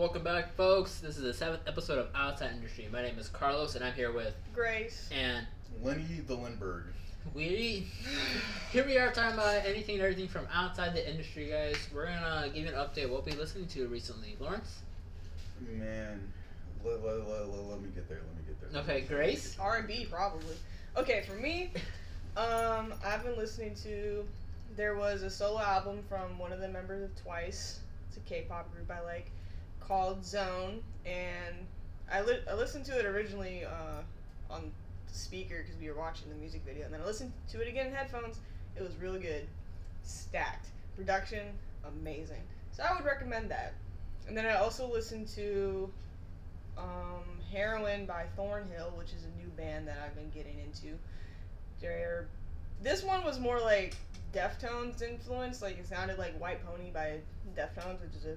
Welcome back, folks. This is the seventh episode of Outside Industry. My name is Carlos, and I'm here with Grace. and Lenny the Lindbergh. we. Here we are talking about anything and everything from outside the industry, guys. We're gonna give you an update what we've been listening to recently. Lawrence. Man, let, let, let, let, let me get there. Let me get there. Okay, Grace. R and B probably. Okay, for me, um, I've been listening to. There was a solo album from one of the members of Twice. It's a K-pop group I like, called Zone, and I li- I listened to it originally uh, on the speaker because we were watching the music video, and then I listened to it again in headphones. It was really good, stacked production, amazing. So I would recommend that. And then I also listened to um, Heroine by Thornhill, which is a new band that I've been getting into. They're, this one was more like Deftones influence, like it sounded like White Pony by Deftones, which is a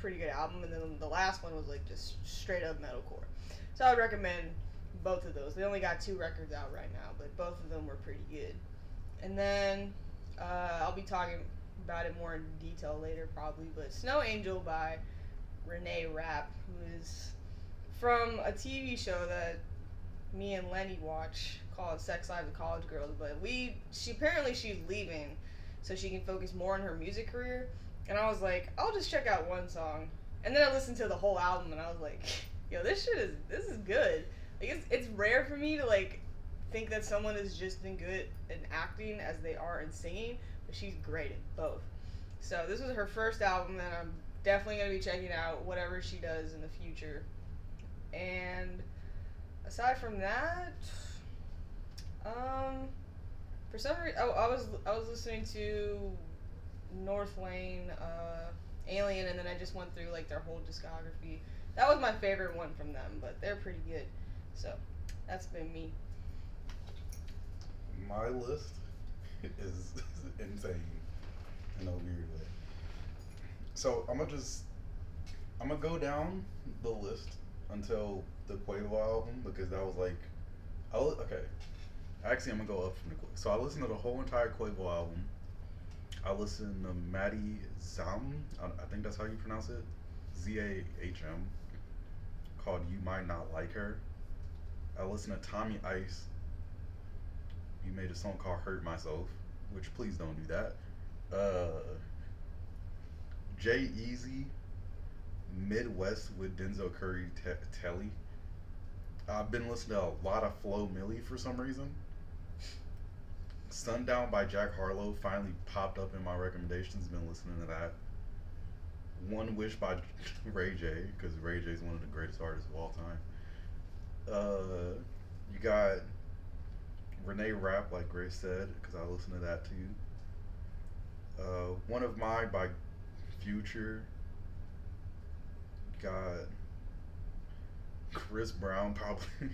pretty good album, and then the last one was like just straight up metalcore. So I would recommend both of those. They only got two records out right now, but both of them were pretty good. And then uh, I'll be talking about it more in detail later, probably. But Snow Angel by Renee Rapp, who is from a TV show that me and Lenny watch called Sex Lives of College Girls. But we, she apparently she's leaving, so she can focus more on her music career. And I was like, I'll just check out one song, and then I listened to the whole album, and I was like, Yo, this shit is this is good. Like it's it's rare for me to like think that someone is just as good in acting as they are in singing, but she's great at both. So this was her first album, that I'm definitely gonna be checking out whatever she does in the future. And aside from that, um, for some reason, oh, I was I was listening to Northlane, uh, Alien, and then I just went through like their whole discography. That was my favorite one from them, but they're pretty good. So that's been me. My list is, insane in a weird way. So I'm gonna just I'm gonna go down the list until the Quavo album because that was like li- okay. Actually, I'm gonna go up from the Quavo. So I listened to the whole entire Quavo album. I listen to Maddie Zahm. I, I think that's how you pronounce it. Z A H M. Called "You Might Not Like Her." I listen to Tommy Ice. He made a song called "Hurt Myself," which please don't do that. Uh, Jay Easy, Midwest with Denzel Curry, te- Telly. I've been listening to a lot of Flo Milli for some reason. Sundown by Jack Harlow finally popped up in my recommendations. Been listening to that. One Wish by Ray J, because Ray J is one of the greatest artists of all time. Uh, you got Renee Rapp, like Grace said, because I listened to that too. Uh, one of mine by Future. Got Chris Brown, probably.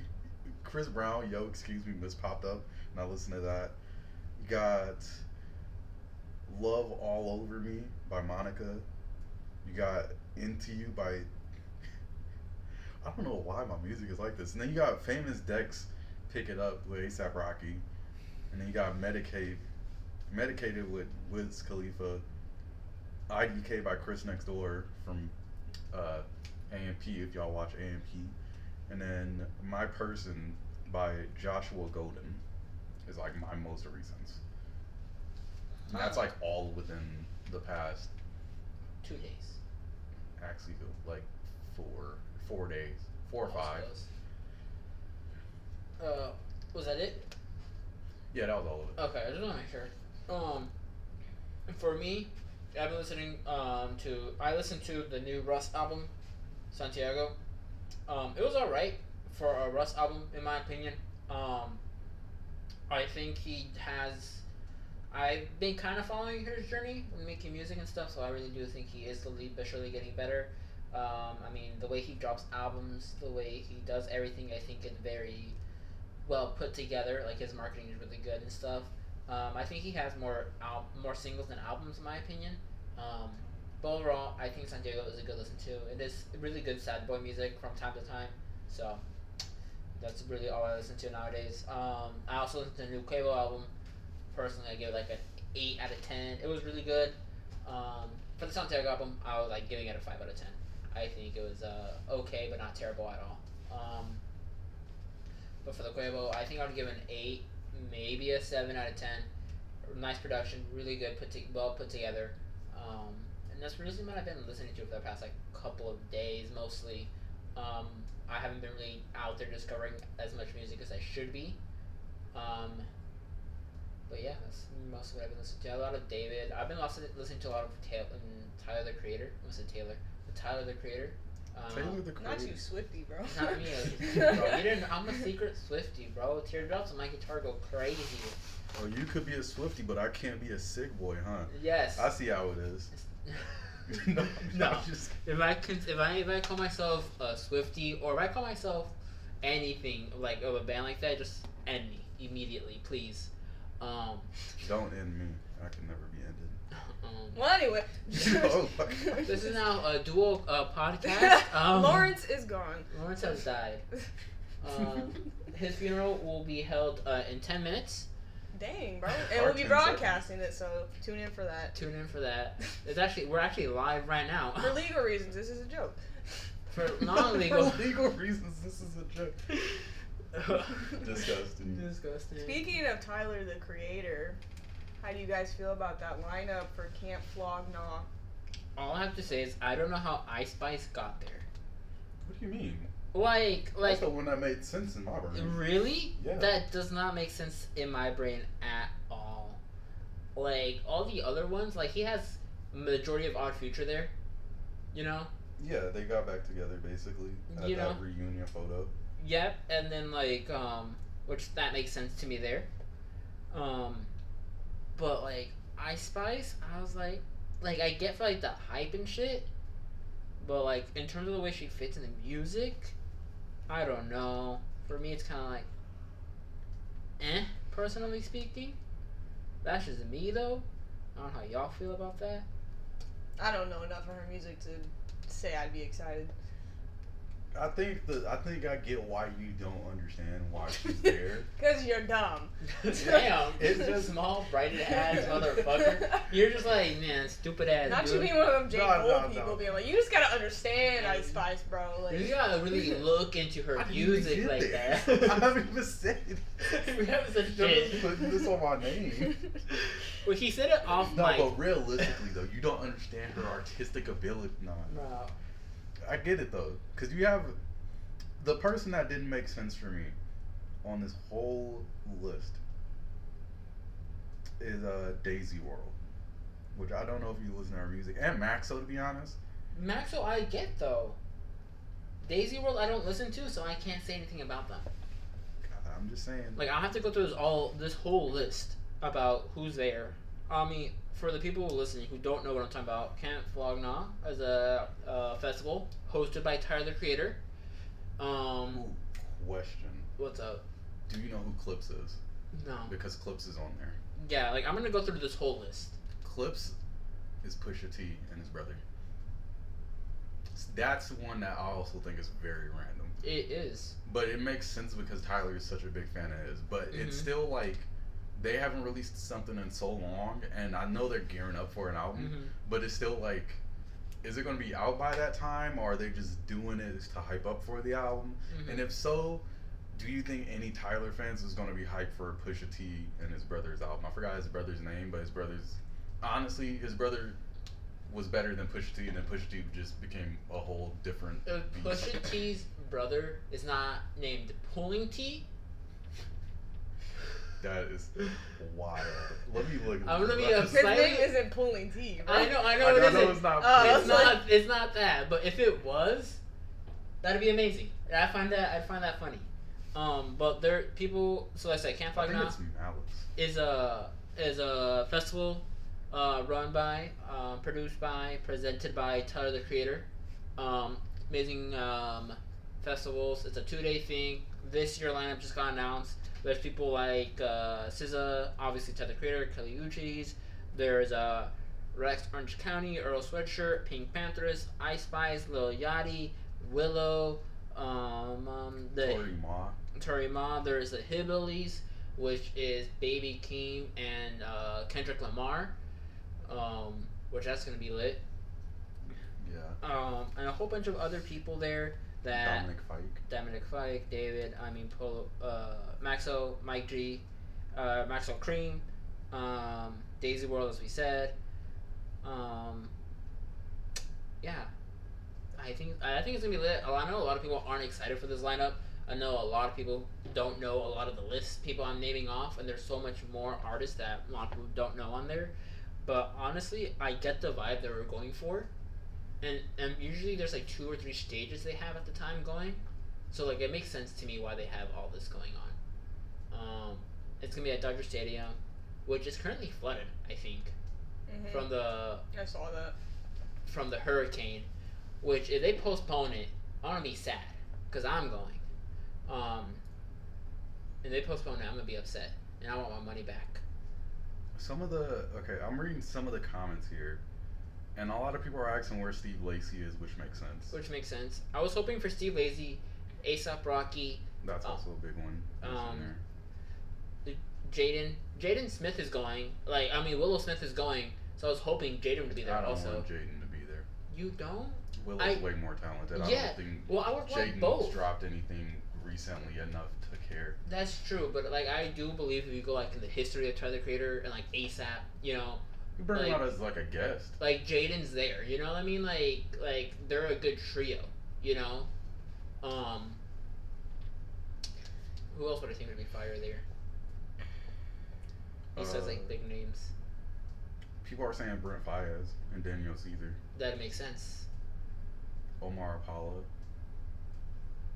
Chris Brown, yo, excuse me, miss popped up, and I listened to that. Got Love All Over Me by Monica. You got Into You by. I don't know why my music is like this. And then you got Famous Dex Pick It Up with ASAP Rocky. And then you got Medicaid, Medicated with Wiz Khalifa. IDK by Chris Next Door from uh, AMP, if y'all watch AMP. And then My Person by Joshua Golden is like my most recent. And that's like all within the past, Two days. actually, like four, four days, four or five. Uh, was that it? Yeah, that was all of it. Okay, I just want to make sure. Um, and for me, I've been listening um to I listened to the new Russ album, Santiago. Um, it was alright for a Russ album in my opinion. Um, I think he has. I've been kind of following his journey making music and stuff, so I really do think he is slowly but surely getting better. Um, I mean, the way he drops albums, the way he does everything, I think is very well put together. Like his marketing is really good and stuff. Um, I think he has more al- more singles than albums, in my opinion. Um, but overall, I think Santiago is a good listen to. It is really good sad boy music from time to time. So that's really all I listen to nowadays. Um, I also listened to the new Quavo album. Personally, I give it like an eight out of ten. It was really good. Um, for the Santiago album, I was like giving it a five out of ten. I think it was uh, okay, but not terrible at all. Um, but for the Quavo, I think I would give it an eight, maybe a seven out of ten. Nice production, really good, put to, well put together. Um, and that's really what I've been listening to for the past like couple of days, mostly. Um, I haven't been really out there discovering as much music as I should be. Um, but yeah, that's most of what I've been listening to. A lot of David. I've been listening, listening to a lot of Taylor, Tyler the Creator. I said Taylor. Tyler the Creator. Um, Taylor the Creator. Not Creator. too swifty, bro. Not me, bro. You didn't. I'm a secret Swifty, bro. Teardrops on my guitar go crazy. Oh, you could be a Swifty, but I can't be a sick boy, huh? Yes. I see how it is. no, No. just If I can, if I if I call myself a Swifty or if I call myself anything like of a band like that, just end me immediately, please. Um, don't end me. I can never be ended. um, Well, anyway. Oh, this is now a dual uh, podcast. Um, Lawrence is gone. Lawrence has died. Um, his funeral will be held uh, in ten minutes. Dang, bro. And we'll be broadcasting it, so tune in for that. Tune in for that. It's actually we're actually live right now. For legal reasons, this is a joke. For non-legal. For legal reasons, this is a joke. Disgusting. Disgusting. Speaking of Tyler the Creator, how do you guys feel about that lineup for Camp Flog Gnaw? All I have to say is I don't know how Ice Spice got there. What do you mean? Like, like That's the one that made sense in my brain. really? Yeah. That does not make sense in my brain at all. Like all the other ones, like he has majority of Odd Future there. You know. Yeah, they got back together basically at You that know. reunion photo. Yep, and then like um, which that makes sense to me there. Um, but like Ice Spice, I was like, like I get for like the hype and shit, but like in terms of the way she fits in the music, I don't know. For me, it's kind of like, eh. Personally speaking, that's just me though. I don't know how y'all feel about that. I don't know enough of her music to say I'd be excited. I think the I think I get why you don't understand why she's there. Cause you're dumb. Damn, it's just small, brighted ass motherfucker. You're just like, man, stupid ass. Not you dude. being one of them J. No, Cole no, people no. being like, you just gotta understand Ice Spice, bro. Like, You gotta really look into her I music like there. that. I haven't even said it. we haven't said You're just shit. putting this on my name. Well, he said it off No, mic. but realistically though, you don't understand her artistic ability. No, Bro. I get it though, because you have the person that didn't make sense for me on this whole list is uh, Daisy World, which I don't know if you listen to her music, and Maxo to be honest. Maxo, I get though. Daisy World, I don't listen to, so I can't say anything about them. God, I'm just saying. Like I'll have to go through this all this whole list about who's there. I mean, for the people listening who don't know what I'm talking about, Camp Flog Gnaw is a uh, festival hosted by Tyler the Creator. Um, Ooh, question: what's up? Do you know who Clipse is? No. Because Clipse is on there. Yeah, like I'm gonna go through this whole list. Clipse is Pusha T and his brother. That's one that I also think is very random. It is. But it makes sense because Tyler is such a big fan of his. But it's Mhm. still like they haven't released something in so long, and I know they're gearing up for an album. Mhm. But it's still like, is it going to be out by that time, or are they just doing it to hype up for the album? Mhm. And if so, do you think any Tyler fans is going to be hyped for Pusha T and his brother's album? I forgot his brother's name, but his brother's honestly his brother was better than Pusha T, and then Pusha T just became a whole different. Uh, beast. Pusha T's brother is not named Pulling T. That is wild. Let me look. I'm gonna be this up. a- His name isn't pulling teeth. Bro. I know, I know I it know, isn't. it's not. I it's not. like- it's not that. But if it was, that'd be amazing. I find that. I'd find that funny. Um, but there people. So like I said, Camp I Fog think Now it's Malice. is a is a festival uh, run by, um, produced by, presented by Tyler the Creator. Um, amazing um, festivals. It's a two day thing. This year lineup just got announced. There's people like uh, SZA, obviously Tyler the Creator, Kali Uchis. There's uh, Rex Orange County, Earl Sweatshirt, PinkPantheress, Ice Spice, Lil Yachty, Willow, um, um, the Tori Ma. Tori Ma. There's the Hillbillies, which is Baby Keem and uh, Kendrick Lamar, um, which that's gonna be lit. Yeah. um, and a whole bunch of other people there that Dominic Fike. Dominic Fike, David, I mean Polo, uh, Maxo, Mike G, uh, Maxo Kream, um, Daisy World, as we said. Um, yeah, I think I think it's gonna be lit. I know a lot of people aren't excited for this lineup. I know a lot of people don't know a lot of the list people I'm naming off, and there's so much more artists that a lot of people don't know on there. But honestly, I get the vibe that we're going for, and and usually there's like two or three stages they have at the time going, so like it makes sense to me why they have all this going on. Um, it's gonna be at Dodger Stadium, which is currently flooded. I think Mhm. from the I saw that. from the hurricane, which if they postpone it, I'm gonna be sad because I'm going. Um, and they postpone it, I'm gonna be upset, and I want my money back. Some of the okay, I'm reading some of the comments here, and a lot of people are asking where Steve Lacy is, which makes sense. Which makes sense. I was hoping for Steve Lacy, ASAP Rocky, That's Oh. also a big one. Um. Jaden. Jaden Smith is going. Like I mean, Willow Smith is going. So I was hoping Jaden would be there I don't also. want Jaden to be there. You don't? Willow's I- way more talented. I Yeah, don't think Well, I would Jaden's both. dropped anything recently enough to care. That's true, but like I do believe if you go like in the history of Tyler Creator and like ASAP, you know, You bring him Like- out as like a guest. like Jaden's there. You know what I mean? Like like they're a good trio. You know, um, who else would I think would be fire there? He says like Uh, big names. People are saying Brent Faiyaz and Daniel Caesar, That makes sense. Omar Apollo.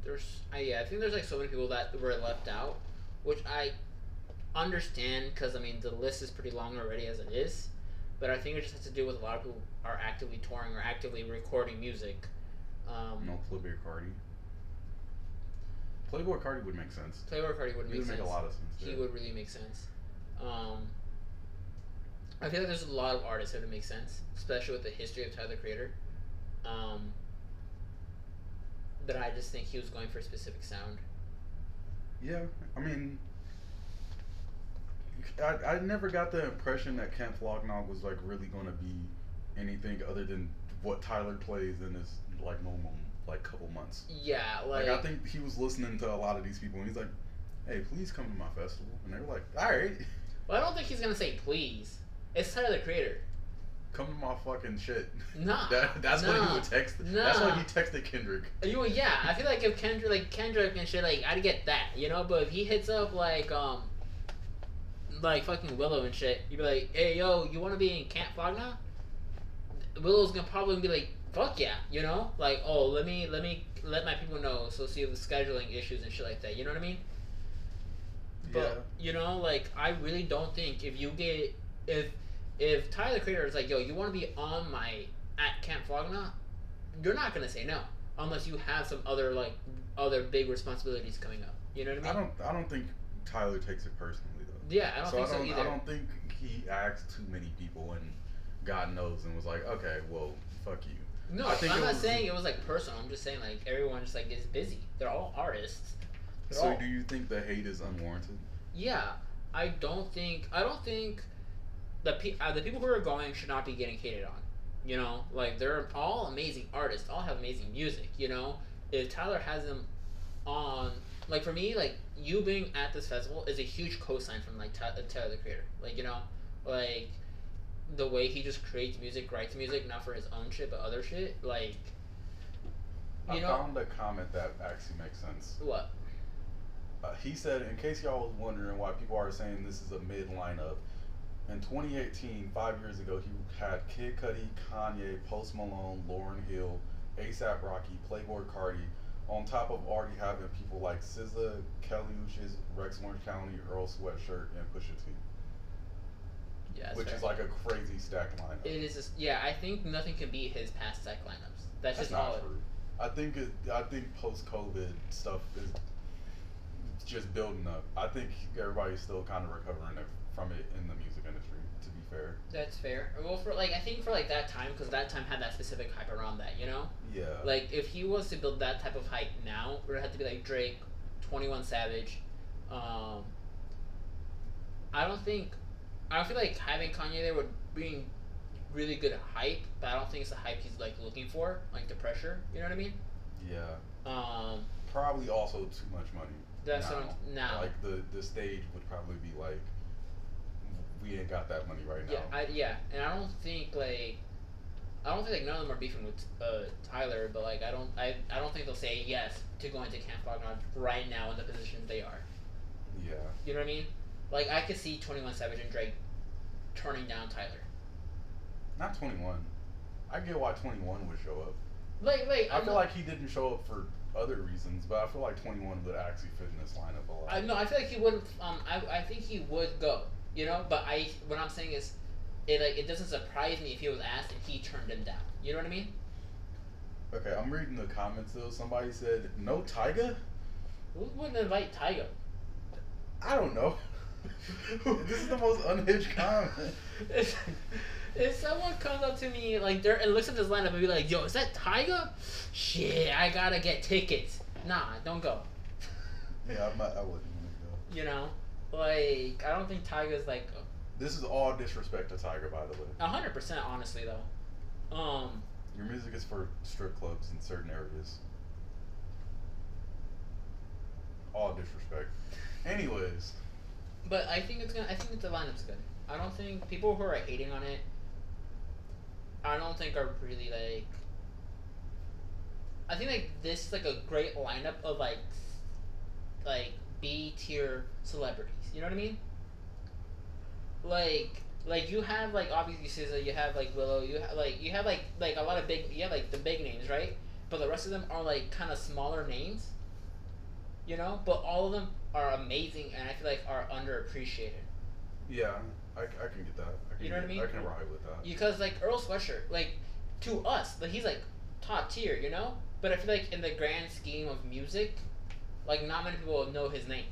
There's, I yeah, I think there's like so many people that were left out, which I understand because I mean the list is pretty long already as it is, but I think it just has to do with a lot of people are actively touring or actively recording music. Um, No Playboi Carti. Playboi Carti would make sense. Playboi Carti would He make would sense. make a lot of sense. he there. would really make sense. Um, I feel like there's a lot of artists that would make sense, especially with the history of Tyler the Creator. Um, but I just think he was going for a specific sound. Yeah, I mean, I, I never got the impression that Camp Flog Gnaw was like really gonna be anything other than what Tyler plays in his like normal like couple months. Yeah, Like, like, I think he was listening to a lot of these people, and he's like, "Hey, please come to my festival," and they were like, "All right, well, I don't think he's gonna say please. It's Tyler the Creator. come to my fucking shit." Nah, That, that's what he would text. That's what nah. he texted Kendrick. You yeah, I feel like if Kendrick like Kendrick and shit like I'd get that, you know, but if he hits up like um like fucking Willow and shit, you'd be like, Hey yo, you wanna be in Camp Flog Gnaw? Willow's gonna probably be like, Fuck yeah, you know? Like, oh let me let me let my people know so see the scheduling issues and shit like that, you know what I mean? But you know, like I really don't think if you get if if Tyler Creator is like, yo, you want to be on my at Camp Flog Gnaw, you're not gonna say no unless you have some other like other big responsibilities coming up. You know what I mean? I don't. I don't think Tyler takes it personally. Yeah, I don't so think I don't. so either. I don't think he asked too many people, and God knows, and was like, "Okay, well, fuck you." no, I think I'm not was- saying it was like personal. I'm just saying like everyone just like gets busy. They're all artists. They're So, all- do you think the hate is unwarranted? Yeah, I don't think I don't think the pe- uh, the people who are going should not be getting hated on. You know, like they're all amazing artists, all have amazing music. You know, if Tyler has them on, like for me, like you being at this festival is a huge cosign from like Ty- Tyler the Creator. Like you know, like the way he just creates music, writes music, not for his own shit but other shit. Like I you know found a comment that actually makes sense. what? Uh, he said, in case y'all was wondering why people are saying this is a mid lineup, in 2018, five years ago, he had Kid Cudi, Kanye, Post Malone, Lauryn Hill, ASAP Rocky, Playboi Carti, on top of already having people like SZA, Kali Uchis, Rex Orange County, Earl Sweatshirt, and Pusha T, Yeah, which fair. is like a crazy stack lineup. It is just yeah. I think nothing can beat his past stack lineups. That's, That's just all. not It, true. I think it, I think post COVID stuff is just building up. I think everybody's still kind of recovering from it in the music industry. To be fair, That's fair. Well, for like I think for like that time, because that time had that specific hype around that, you know. yeah. Like if he was to build that type of hype now, it would have to be like Drake, Twenty One Savage. Um, I don't think, I don't feel like having Kanye there would bring really good hype, but I don't think it's the hype he's like looking for, like the pressure. You know what I mean? Yeah. Um, Probably also too much money. that's now. what I'm, now. Like the the stage would probably be like, we ain't got that money right now. Yeah, I, yeah, and I don't think like, I don't think like none of them are beefing with uh, Tyler, but like I don't, I, I don't think they'll say yes to going to Camp Fog right now in the positions they are. yeah. You know what I mean? Like I could see Twenty One Savage and Drake turning down Tyler. Not twenty one. I get why twenty one would show up. Like, like I I'm feel not- like he didn't show up for other reasons, but I feel like twenty one would actually fit in this lineup a lot. I no, I feel like he would. Um, I, I think he would go. You know, but I what I'm saying is, it like it doesn't surprise me if he was asked and he turned him down. You know what I mean? Okay, I'm reading the comments though. Somebody said no Tyga. Who wouldn't invite Tyga? I don't know. this is the most unhinged comment. if, if someone comes up to me like there and looks at this lineup and be like, "Yo, is that Tyga? Shit, I gotta get tickets." Nah, don't go. Yeah, I'm not, I wouldn't want to go. You know, like I don't think Tyga's like This is all disrespect to Tyga, by the way. a hundred percent. Honestly, though, um, Your music is for strip clubs in certain areas. All disrespect. Anyways, but I think it's gonna. I think the lineup's good. I don't think people who are hating on it. I don't think are really like. I think like this is like a great lineup of like, like B tier celebrities. You know what I mean? Like, like you have like obviously SZA, you have like Willow, you have like you have like like a lot of big, you have like the big names, right? But the rest of them are like kind of smaller names. You know, but all of them are amazing, and I feel like are underappreciated. yeah, I, I can get that. I can You know what I mean? I can ride with that. Because like Earl Sweatshirt, like to us, like he's like top tier, you know. But I feel like in the grand scheme of music, like not many people know his name.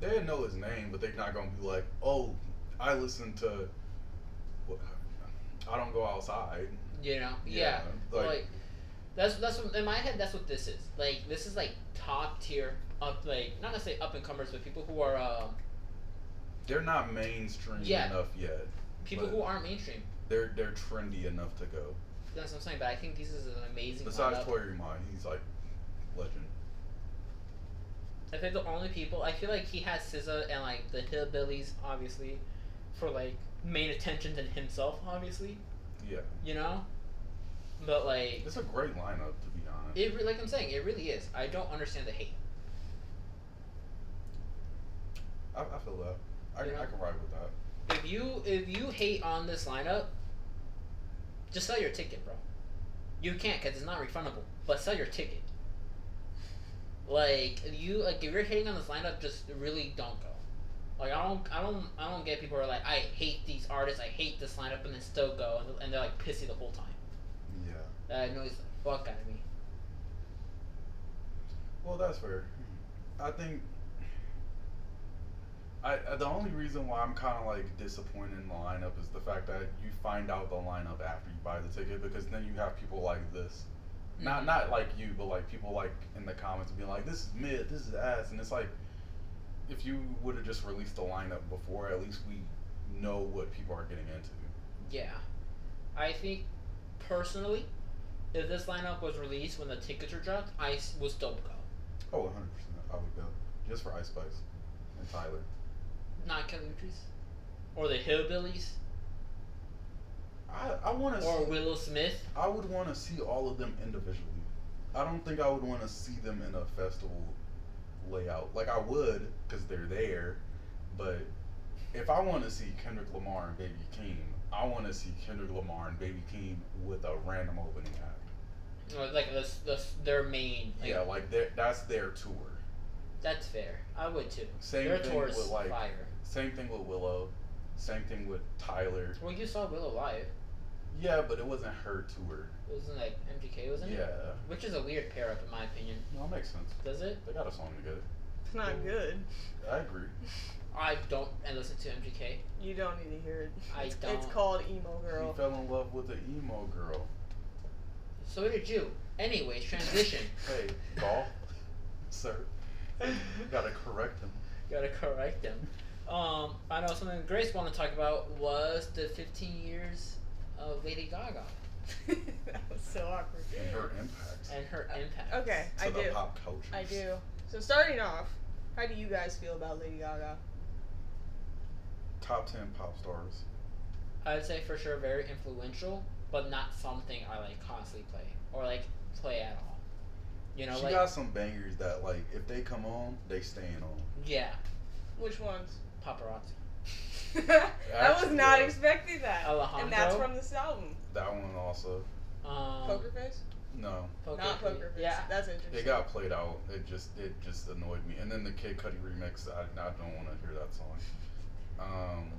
They know his name, but they're not gonna be like, "Oh, I listen to." What, I don't go outside. You know? Yeah. like, Like, that's that's what, in my head. That's what this is. Like this is like top tier up, like not necessarily up and comers, but people who are uh, they're not mainstream Yeah. enough yet. people who aren't mainstream. They're they're trendy enough to go. That's what I'm saying. But I think this is an amazing. Besides lineup. Remind, he's like legend. I think the only people I feel like he has SZA and like the hillbillies, obviously, for like main attention than himself, obviously. Yeah, You know, but like it's a great lineup to be honest. it, like I'm saying, it really is. I don't understand the hate. I, I feel that. I, You know? I can ride with that. If you if you hate on this lineup, just sell your ticket, bro. You can't because it's not refundable. But sell your ticket. Like you like if you're hating on this lineup, just really don't go. Like I don't I don't I don't get people who are like I hate these artists, I hate this lineup, and then still go and, and they're like pissy the whole time. Yeah. That annoys the fuck out of me. Well, that's fair. I think. I, I the only reason why I'm kind of like disappointed in the lineup is the fact that you find out the lineup after you buy the ticket because then you have people like this, not Mhm. not like you, but like people like in the comments being like, "This is mid, this is ass," and it's like, if you would have just released the lineup before, at least we know what people are getting into. Yeah. I think personally, if this lineup was released when the tickets were dropped, I would still go. Oh, 100 percent, I would go just for Ice Spice and Tyler. Not Kali Uchis. Or the Hillbillies. I I want to Or Willow Smith. I would want to see all of them individually. I don't think I would want to see them in a festival layout. Like I would, because they're there. But if I want to see Kendrick Lamar and Baby Keem, I want to see Kendrick Lamar and Baby Keem with a random opening act. Or like this, this, their main. Like, yeah, like that's their tour. That's fair. I would too. Same their thing tour is with like fire. same thing with Willow. Same thing with Tyler. Well, you saw Willow live. Yeah, but it wasn't her tour. It wasn't like MGK, wasn't it? Yeah, Which is a weird pair up in my opinion. no, it makes sense. Does it? They got a song together. It's not good. I agree. I don't I listen to MGK. You don't need to hear it. I It's, it's don't. It's called Emo Girl. He fell in love with the emo girl. So did you. Anyways, transition. Hey, golf, sir. Gotta correct him. Gotta correct them. Um, I know something Grace wanted to talk about was the 15 years of Lady Gaga that was so awkward. And her impact and her uh, impact. Okay, to I the do. pop culture. I do. So starting off, how do you guys feel about Lady Gaga? Top ten pop stars. I'd say for sure very influential, but not something I like constantly play or like play at all. You know, she like got some bangers that like if they come on, they staying on. yeah, Which ones? paparazzi. I was not yeah. expecting that. And that's from this album. That one also. Um, Poker Face? No, Poker Not Face. Poker Face. Yeah, That's interesting. it got played out. It just it just annoyed me. And then the Kid Cudi remix. I, I don't want to hear that song. Um,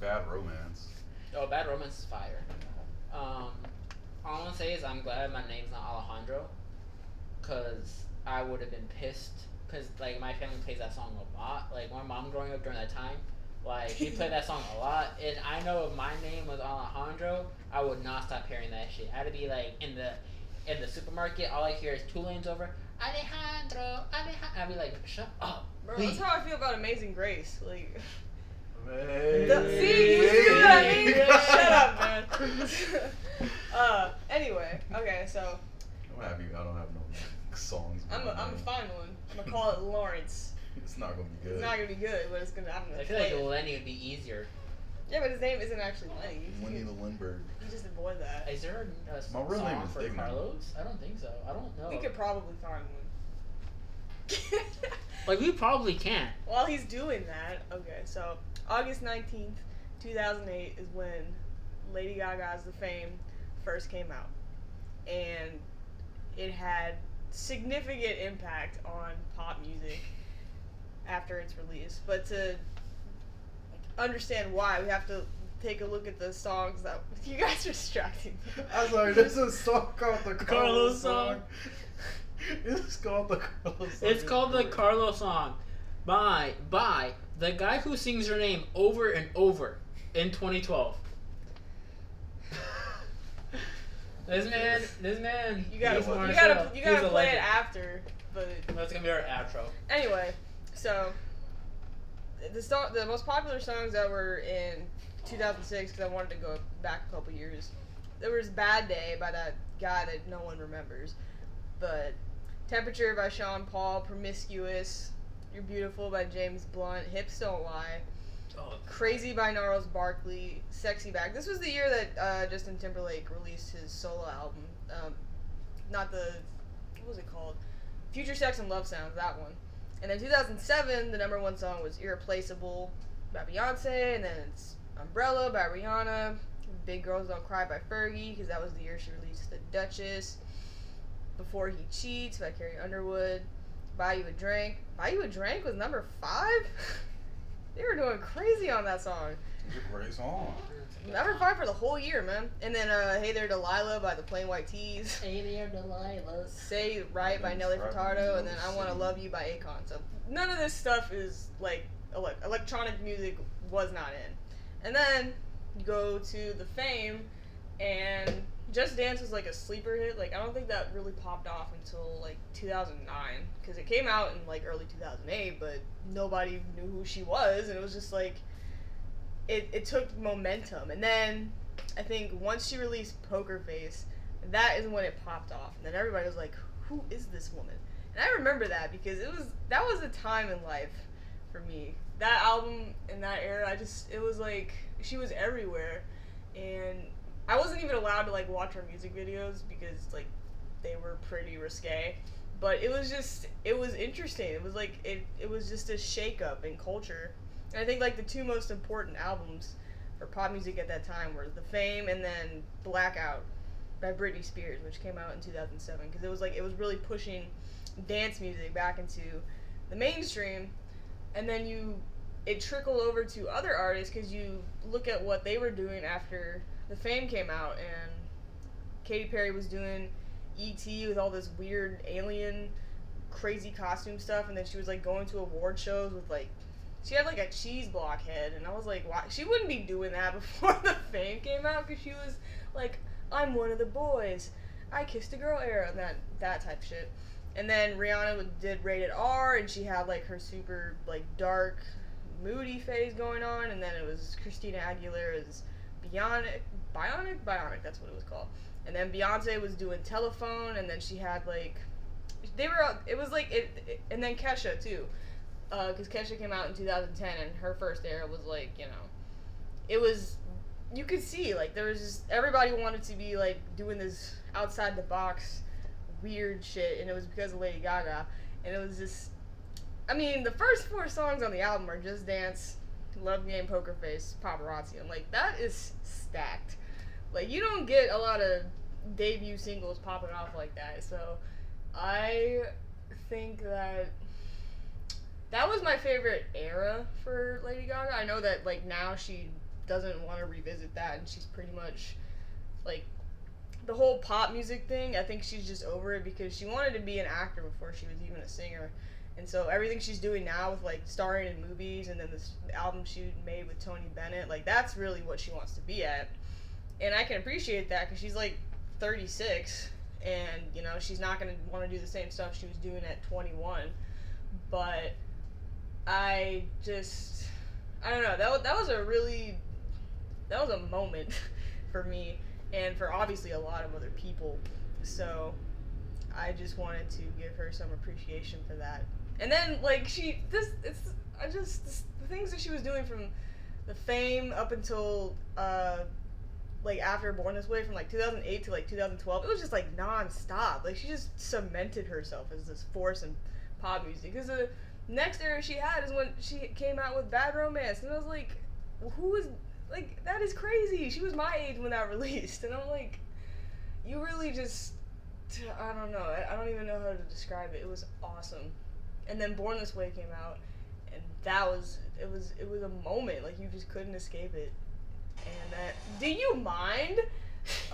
Bad Romance. Oh, Bad Romance is fire. Um, all I want to say is I'm glad my name's not Alejandro, cause I would have been pissed. Cause like my family plays that song a lot. Like my mom growing up during that time, like she played that song a lot. And I know if my name was Alejandro, I would not stop hearing that shit. I'd be like in the in the supermarket, all I hear is two lanes over. Alejandro, Alejandro. I'd be like, shut up. Bro, that's how I feel about Amazing Grace. Like, Hey. the, see, you see what I mean? Hey. Shut up, man. uh, anyway, okay, so I'm happy I don't have no songs. I'm a, I'm gonna find one. I'm gonna call it Lawrence. It's not gonna be good. It's not gonna be good, but it's gonna. I'm gonna I feel play like it. Lenny would be easier. Yeah, but his name isn't actually Lenny. Lenny You, the Lindbergh. you just avoid that. Is there a, a My real song name is for Dignan. Carlos? I don't think so. I don't know. We could probably find one. Like we probably can't. While he's doing that, okay, so August 19th, 2008 is when Lady Gaga's The Fame first came out. And it had significant impact on pop music after its release. But to understand why, we have to take a look at the songs that you guys are distracting me. I'm sorry, there's a song called the Carlos Carlos song. song. it's called the Carlos song. It's called the Carlos song by by the guy who sings your name over and over in 2012. This man, this man, You gotta, he's what? you gotta, you gotta play it after, but That's gonna be our outro. Anyway, so the song, the most popular songs that were in 2006, because I wanted to go back a couple years. There was "Bad Day" by that guy that no one remembers, but "Temperature" by Sean Paul, "Promiscuous," "You're Beautiful" by James Blunt, "Hips Don't Lie," Oh, "Crazy" by Gnarls Barkley, "Sexy Back." This was the year that uh, Justin Timberlake released his solo album. Um, not the what was it called? Future Sex and Love Sounds. That one. And then 2007, the number one song was "Irreplaceable" by Beyonce, and then it's "Umbrella" by Rihanna. "Big Girls Don't Cry" by Fergie, because that was the year she released "The Duchess." "Before He Cheats" by Carrie Underwood. "Buy You a Drink." "Buy You a Drink" was number five. they were doing crazy on that song. It's a great song. Number five for the whole year, man. And then uh, "Hey There Delilah" by the Plain White T's. Hey there, Delilah. Say Right by Nelly Furtado, and then I Want to Love You by Akon. So none of this stuff is like ele- electronic music was not in. And then you go to the Fame, and Just Dance was like a sleeper hit. Like I don't think that really popped off until like 2009 because it came out in like early 2008, but nobody knew who she was, and it was just like it, it took momentum. And then I think once she released Poker Face, that is when it popped off. And then everybody was like, "Who is this woman?" And I remember that because it was that was a time in life for me. That album in that era, I just it was like she was everywhere, and I wasn't even allowed to like watch her music videos because like they were pretty risque. But it was just it was interesting. It was like it it was just a shake up in culture. And I think like the two most important albums for pop music at that time were The Fame and then Blackout by Britney Spears, which came out in 2007 because it was like it was really pushing dance music back into the mainstream and then you it trickled over to other artists because you look at what they were doing after the fame came out and Katy Perry was doing ET with all this weird alien crazy costume stuff and then she was like going to award shows with like she had like a cheese block head and I was like why she wouldn't be doing that before the fame came out because she was like I'm one of the boys. I kissed a girl era and that that type shit. And then Rihanna did rated R and she had like her super like dark moody phase going on and then it was Christina Aguilera's Bionic, Bionic, Bionic. That's what it was called. And then Beyonce was doing Telephone, and then she had like, they were. It was like it, it and then Kesha too, uh, because Kesha came out in 2010, and her first era was like you know, it was. You could see like there was just everybody wanted to be like doing this outside the box weird shit, and it was because of Lady Gaga, and it was just. I mean, the first four songs on the album are Just Dance, Love Game, Poker Face, Paparazzi. I'm like, that is stacked. Like, you don't get a lot of debut singles popping off like that. So, I think that that was my favorite era for Lady Gaga. I know that, like, now she doesn't want to revisit that, and she's pretty much, like, the whole pop music thing, I think she's just over it because she wanted to be an actor before she was even a singer. And so everything she's doing now with like starring in movies and then this album she made with Tony Bennett, like that's really what she wants to be at. And I can appreciate that because she's like 36 and you know she's not going to want to do the same stuff she was doing at 21. But I just I don't know. That that was a really that was a moment for me and for obviously a lot of other people. So I just wanted to give her some appreciation for that. And then like she this it's I just this, the things that she was doing from the fame up until uh like after Born This Way from like 2008 to like 2012 it was just like non-stop. Like she just cemented herself as this force in pop music. Because the next era she had is when she came out with Bad Romance and I was like who is like that is crazy. She was my age when that released and I'm like you really just I don't know. I, I don't even know how to describe it. It was awesome and then Born This Way came out, and that was it was it was a moment like you just couldn't escape it. And that do you mind?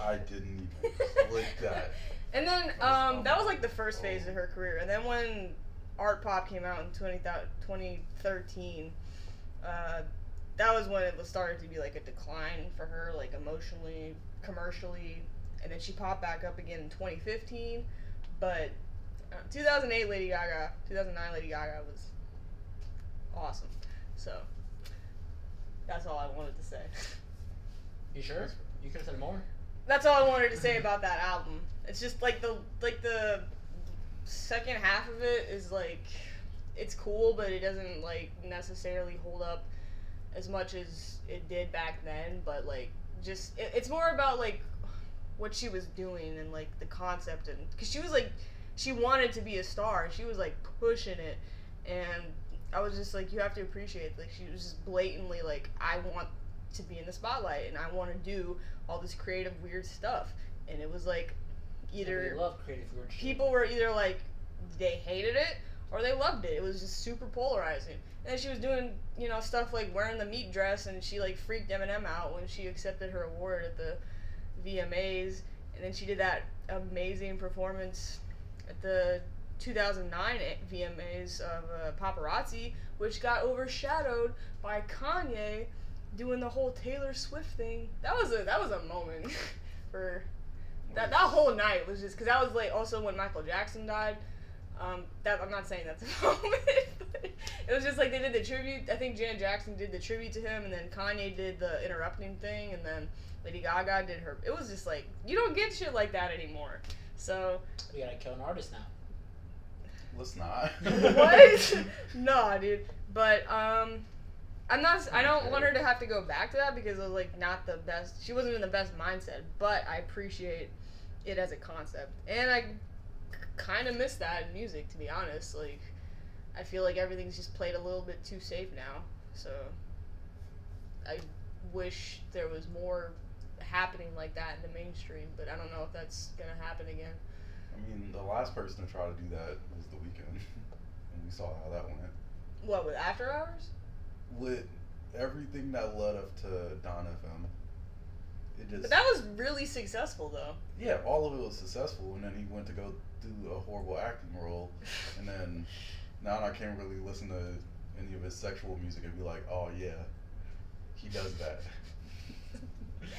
I didn't even click that. And then um, that was like the first phase of her career, and then when Artpop came out in 20, 2013, uh, that was when it was started to be like a decline for her, like emotionally, commercially, and then she popped back up again in 2015. But 2008 Lady Gaga, 2009 Lady Gaga was awesome. So that's all I wanted to say. You sure? You could have said more. That's all I wanted to say about that album. It's just like the like the second half of it is like it's cool, but it doesn't like necessarily hold up as much as it did back then. But like just it, it's more about like what she was doing and like the concept and because she was like she wanted to be a star. She was like pushing it, and I was just like, you have to appreciate. Like she was just blatantly like, I want to be in the spotlight, and I want to do all this creative weird stuff. And it was like, either They love creative weird shit. people were either like they hated it or they loved it. It was just super polarizing. And then she was doing, you know, stuff like wearing the meat dress, and she like freaked Eminem out when she accepted her award at the VMAs. And then she did that amazing performance at the 2009 VMAs of uh, Paparazzi, which got overshadowed by Kanye doing the whole Taylor Swift thing. That was a that was a moment for that that whole night was just because that was like also when Michael Jackson died. Um, that I'm not saying that's a moment. It was just like they did the tribute. I think Janet Jackson did the tribute to him, and then Kanye did the interrupting thing, and then Lady Gaga did her. It was just like you don't get shit like that anymore. So We gotta kill an artist now. Let's not. what? no, dude. But um, I'm not. I don't want her to have to go back to that because it was like not the best. She wasn't in the best mindset. But I appreciate it as a concept, and I kind of miss that in music, to be honest. Like, I feel like everything's just played a little bit too safe now. So I wish there was more happening like that in the mainstream, but I don't know if that's gonna happen again. I mean, the last person to try to do that was The Weeknd, and we saw how that went. What with After Hours? With everything that led up to Dawn FM, it just But that was really successful though. yeah, all of it was successful, and then he went to go do a horrible acting role, and then now I can't really listen to any of his sexual music and be like, oh yeah, he does that.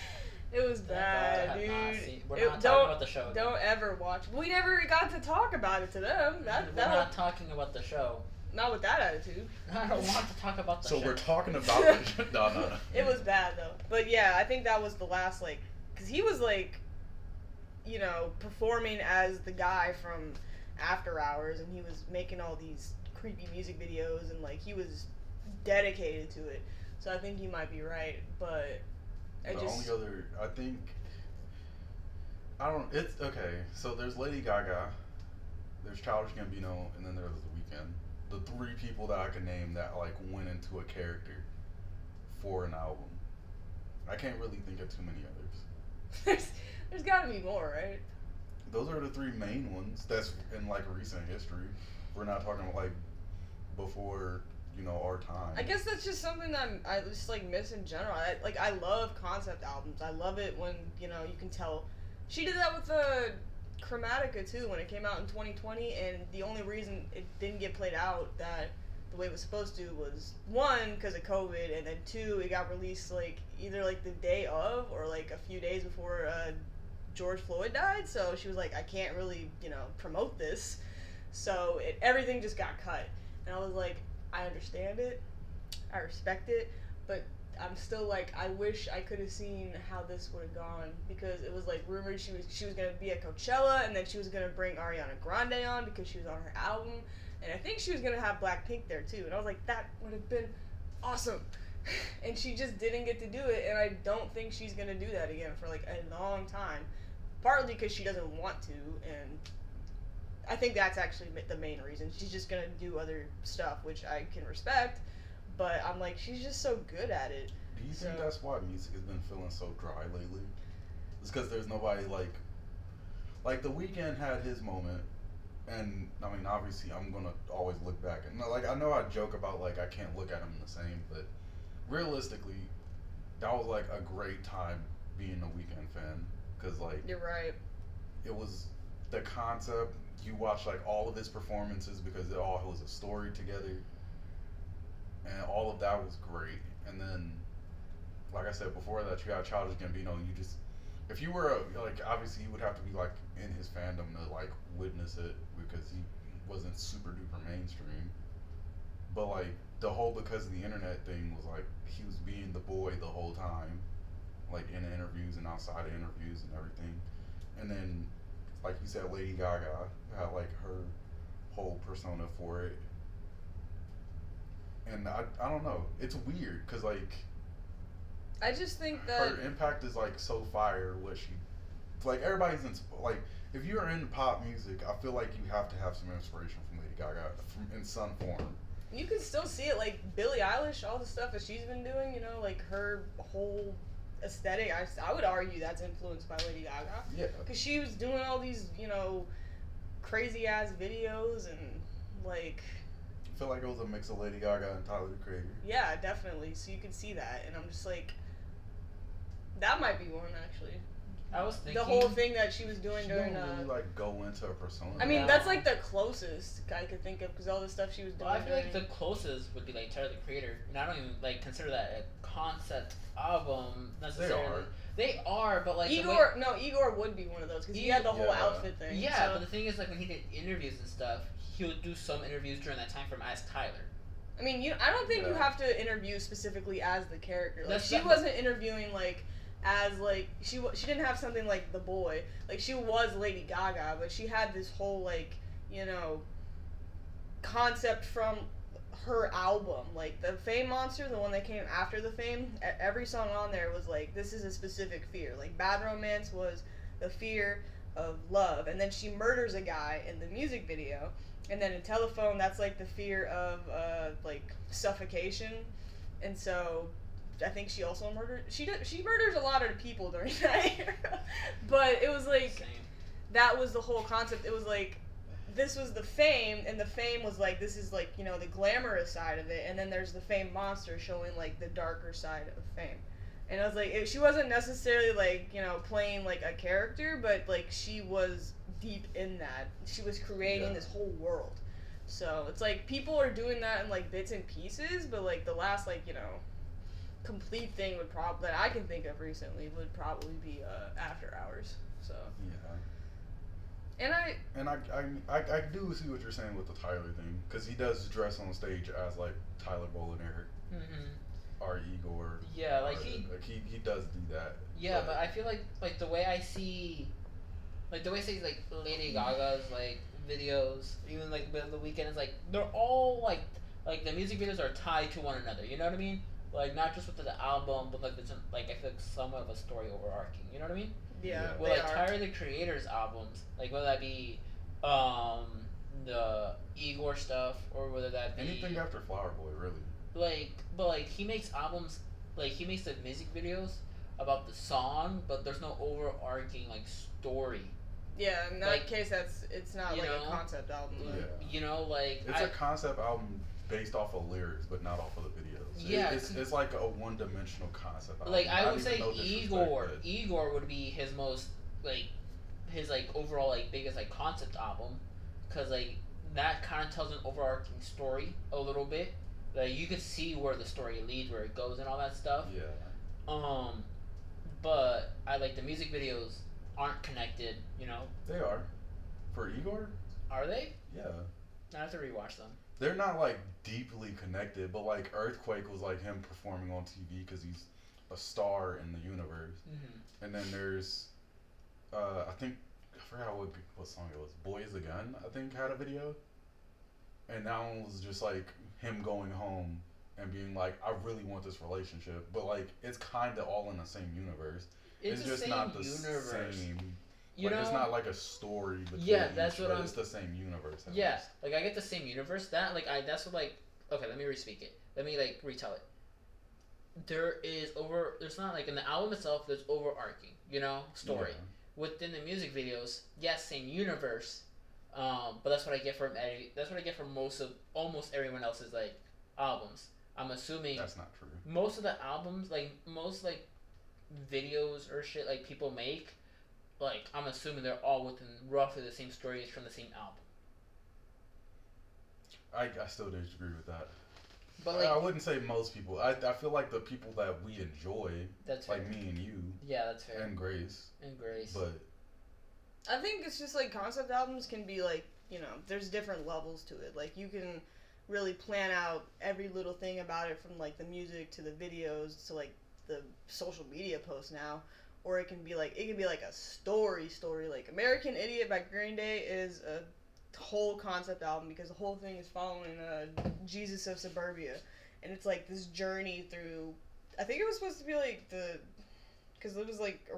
It was bad, dude. not seen- we're It- not talking don't about the show. again. don't ever watch. We never got to talk about it to them. That We're that not talking about the show. not with that attitude. I don't want to talk about the So show. we're talking about the no, no, no. It was bad though. But yeah, I think that was the last like, cause he was like, you know, performing as the guy from After Hours, and he was making all these creepy music videos, and like he was dedicated to it. So I think you might be right, but I the just only other I think I don't it's okay. So there's Lady Gaga, there's Childish Gambino, and then there's The Weeknd. The three people that I can name that like went into a character for an album. I can't really think of too many others. there's there's got to be more, right? Those are the three main ones. That's in like recent history. We're not talking about like before you know our time. I guess that's just something that I'm, I just like miss in general. I, like I love concept albums. I love it when you know you can tell. She did that with the Chromatica too when it came out in 2020, and the only reason it didn't get played out that the way it was supposed to was one because of COVID, and then two it got released like either like the day of or like a few days before uh, George Floyd died. So she was like, I can't really you know promote this. So it, everything just got cut, and I was like, I understand it, I respect it, but I'm still like, I wish I could have seen how this would have gone because it was like rumored she was she was gonna be at Coachella, and then she was gonna bring Ariana Grande on because she was on her album, and I think she was gonna have Blackpink there too, and I was like, that would have been awesome. And she just didn't get to do it, and I don't think she's gonna do that again for like a long time. Partly because she doesn't want to, and I think that's actually the main reason. She's just gonna do other stuff, which I can respect. But I'm like, she's just so good at it. Do you think that's why music has been feeling so dry lately? It's because there's nobody like, like the Weeknd had his moment, and I mean obviously I'm gonna always look back and like I know I joke about like I can't look at him the same, but realistically, that was like a great time being a Weeknd fan because like You're right. it was the concept. You watch like all of his performances because it all was a story together, and all of that was great. And then, like I said before that, you got Childish Gambino. You just, if you were a, like, obviously you would have to be like in his fandom to like witness it because he wasn't super duper mainstream. But like the whole because of the internet thing was like he was being the boy the whole time, like in interviews and outside of interviews and everything. And then, like you said, Lady Gaga had like her whole persona for it. And I, I don't know. It's weird because like I just think that her impact is like so fire. What she, like everybody's in like if you're into pop music, I feel like you have to have some inspiration from Lady Gaga from, in some form. you can still see it, like Billie Eilish, all the stuff that she's been doing. You know, like her whole aesthetic. I, I would argue that's influenced by Lady Gaga Yeah. because she was doing all these, you know, crazy ass videos and like I feel like it was a mix of Lady Gaga and Tyler the Creator. Yeah, definitely. So you can see that, and I'm just like, that might be one actually. I was thinking The whole thing that she was doing She during. don't really Uh, like go into a persona. I mean, Yeah. that's like the closest I could think of because all the stuff she was doing. Well, I feel like the closest would be like Tyler the Creator, and I don't even like consider that a concept album necessarily. they necessarily. are. They are, but like the way- Igor, no, Igor would be one of those because he had the whole Yeah. outfit thing. Yeah, so- but the thing is, like when he did interviews and stuff, he would do some interviews during that time from as Tyler. I mean, you. I don't think you have to interview specifically as the character. Like That's she not- wasn't interviewing like as like she she didn't have something like the boy. Like she was Lady Gaga, but she had this whole like you know concept from her album. Like the Fame Monster, the one that came after the Fame. Every song on there was like this is a specific fear. Like Bad Romance was the fear of love, and then she murders a guy in the music video. And then in Telephone, that's like the fear of uh, like suffocation, and so I think she also murdered. She did, she murders a lot of people during that era, but it was like Same. that was the whole concept. It was like this was the fame, and the fame was like this is like you know the glamorous side of it, and then there's the fame monster showing like the darker side of fame. And I was like, it, she wasn't necessarily like you know playing like a character, but like she was deep in that. She was creating Yeah. this whole world. So it's like people are doing that in like bits and pieces, but like the last like you know complete thing would probably that I can think of recently would probably be uh, After Hours. So Yeah. And I And I, I, I, I do see what you're saying with the Tyler thing, because he does dress on stage as like Tyler Baudelaire hmm or Igor. Yeah, like he like he, he does do that. Yeah, but I feel like like the way I see, like the way I see like Lady Gaga's like videos, even like the, the Weeknd is like they're all like like the music videos are tied to one another. You know what I mean? Like not just with the album, but like there's some- like I feel like somewhat of a story overarching. You know what I mean? yeah, Yeah. Well, they like are. Tyler the Creator's albums, like whether that be um the Igor stuff or whether that be Anything after Flower Boy, really. like but like he makes albums like he makes the music videos about the song but there's no overarching like story Yeah, in that like, case, that's it's not like know? a concept album. Yeah. you know like It's I, a concept album based off of lyrics, but not off of the videos. It- Yeah. it's, it's like a one-dimensional concept album. like i would say igor igor would be his most like his like overall like biggest like concept album because like that kind of tells an overarching story a little bit like you can see where the story leads where it goes and all that stuff Yeah. um but i like the music videos aren't connected you know They are. For Igor? are they Yeah. i have to rewatch them They're not like deeply connected, but like Earthquake was like him performing on TV because he's a star in the universe. mm-hmm. And then there's, uh, I think I forgot what what song it was. Boy is a Gun, I think had a video. And that one was just like him going home and being like, I really want this relationship, but like it's kind of all in the same universe. it's, the just not the universe same. You like know it's not like a story. Between Yeah, that's each, what but I'm- It's the same universe. Yeah, least. like I get the same universe. That like I that's what like okay. Let me respeak it. Let me like retell it. There is over. There's not like in the album itself. There's overarching, you know, story within the music videos. Yes, same universe. Um, but that's what I get from Eddie. That's what I get from most of almost everyone else's like albums. I'm assuming That's not true. most of the albums, like most like videos or shit like people make, like I'm assuming they're all within roughly the same stories from the same album. I, I still disagree with that. But I- like I wouldn't say most people. I, I feel like the people that we enjoy, that's fair. like me and you Yeah, that's fair. and Grace, And Grace. but I think it's just like concept albums can be like you know there's different levels to it. Like you can really plan out every little thing about it from like the music to the videos to like the social media posts now. Or it can be like it can be like a story story. Like American Idiot by Green Day is a whole concept album because the whole thing is following uh, Jesus of Suburbia, and it's like this journey through. I think it was supposed to be like the, because it was like a,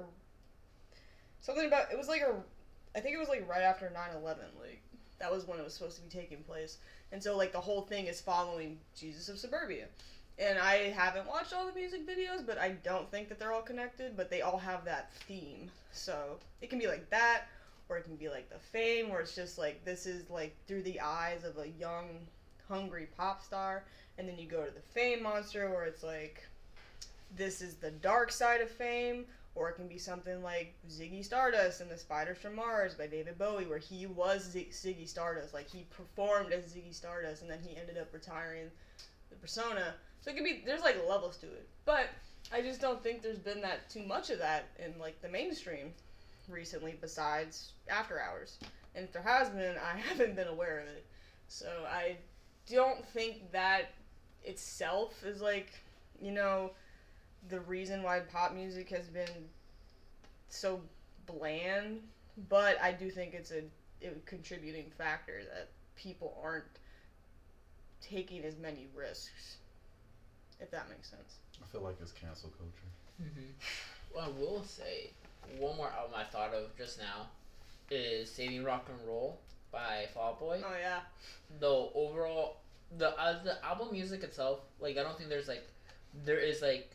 something about it was like a I think it was like right after 9/11 like that was when it was supposed to be taking place. And so like the whole thing is following Jesus of Suburbia. And I haven't watched all the music videos, but I don't think that they're all connected, but they all have that theme. So it can be like that or it can be like the fame where it's just like this is like through the eyes of a young hungry pop star and then you go to the fame monster where it's like this is the dark side of fame or it can be something like Ziggy Stardust and the Spiders from Mars by David Bowie, where he was Z- Ziggy Stardust. Like he performed as Ziggy Stardust, and then he ended up retiring the persona. So it can be there's like levels to it, but I just don't think there's been that too much of that in like the mainstream recently. Besides After Hours, and if there has been, I haven't been aware of it. So I don't think that itself is like you know the reason why pop music has been so bland, but I do think it's a, a contributing factor that people aren't taking as many risks. If that makes sense. I feel like it's cancel culture. Mm-hmm. Well, I will say one more album I thought of just now is "Saving Rock and Roll" by Fall Out Boy. Oh yeah. Though overall, the uh, the album music itself, like I don't think there's like there is like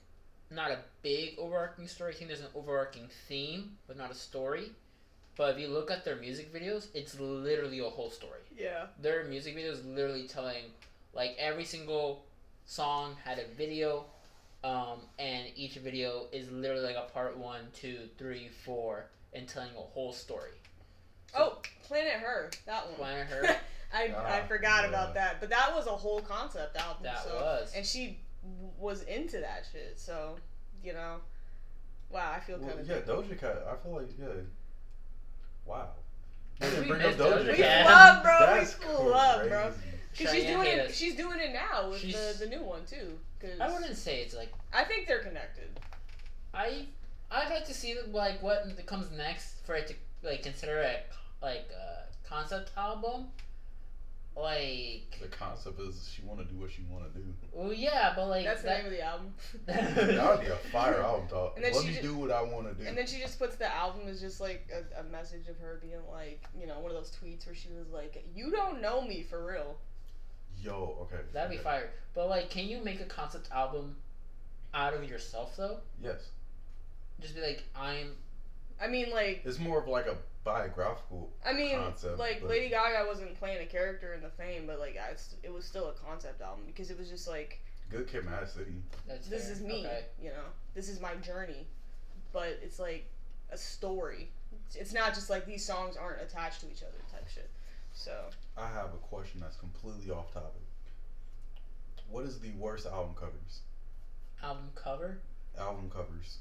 not a big overarching story. I think there's an overarching theme, but not a story. But if you look at their music videos, it's literally a whole story. Yeah. Their music videos literally telling like every single song had a video um, and each video is literally like a part one two three four and telling a whole story Oh, Planet Her, that one. Planet Her I, I Ah, forgot yeah. about that, but that was a whole concept album. that so, was and she was into that shit. So, you know, wow, I feel Well, kind of yeah, Doja Cat. I feel like yeah. Wow. You didn't We bring up missed Doja Doja We Cat. flub, bro. That's we flub, bro. Crazy. Cause she's doing it. us. She's doing it now with She's- the, the new one too. Cause I wouldn't say it's like I think they're connected. I I'd like to see like what comes next for it to like consider it like a concept album. Like The concept is she want to do what she want to do. well yeah, but like That's the name of the album. That would be a fire album talk. And then Let she me ju- do what I want to do. And then she just puts the album as just like a, a message of her being like, you know, one of those tweets where she was like, "You don't know me for real." Yo, okay. that'd be okay. fire. But like, can you make a concept album out of yourself though? Yes, Just be like, I'm. I mean, like, it's more of like a biographical. I mean, Concept, like but- Lady Gaga wasn't playing a character in the Fame, but like, I, it was still a concept album because it was just like, Good Kid, Mad City. That's this fair. is me, Okay. you know, this is my journey, but it's like a story. It's- It's not just like these songs aren't attached to each other type shit. So I have a question that's completely off topic. What is the worst album covers? Album cover. Album covers.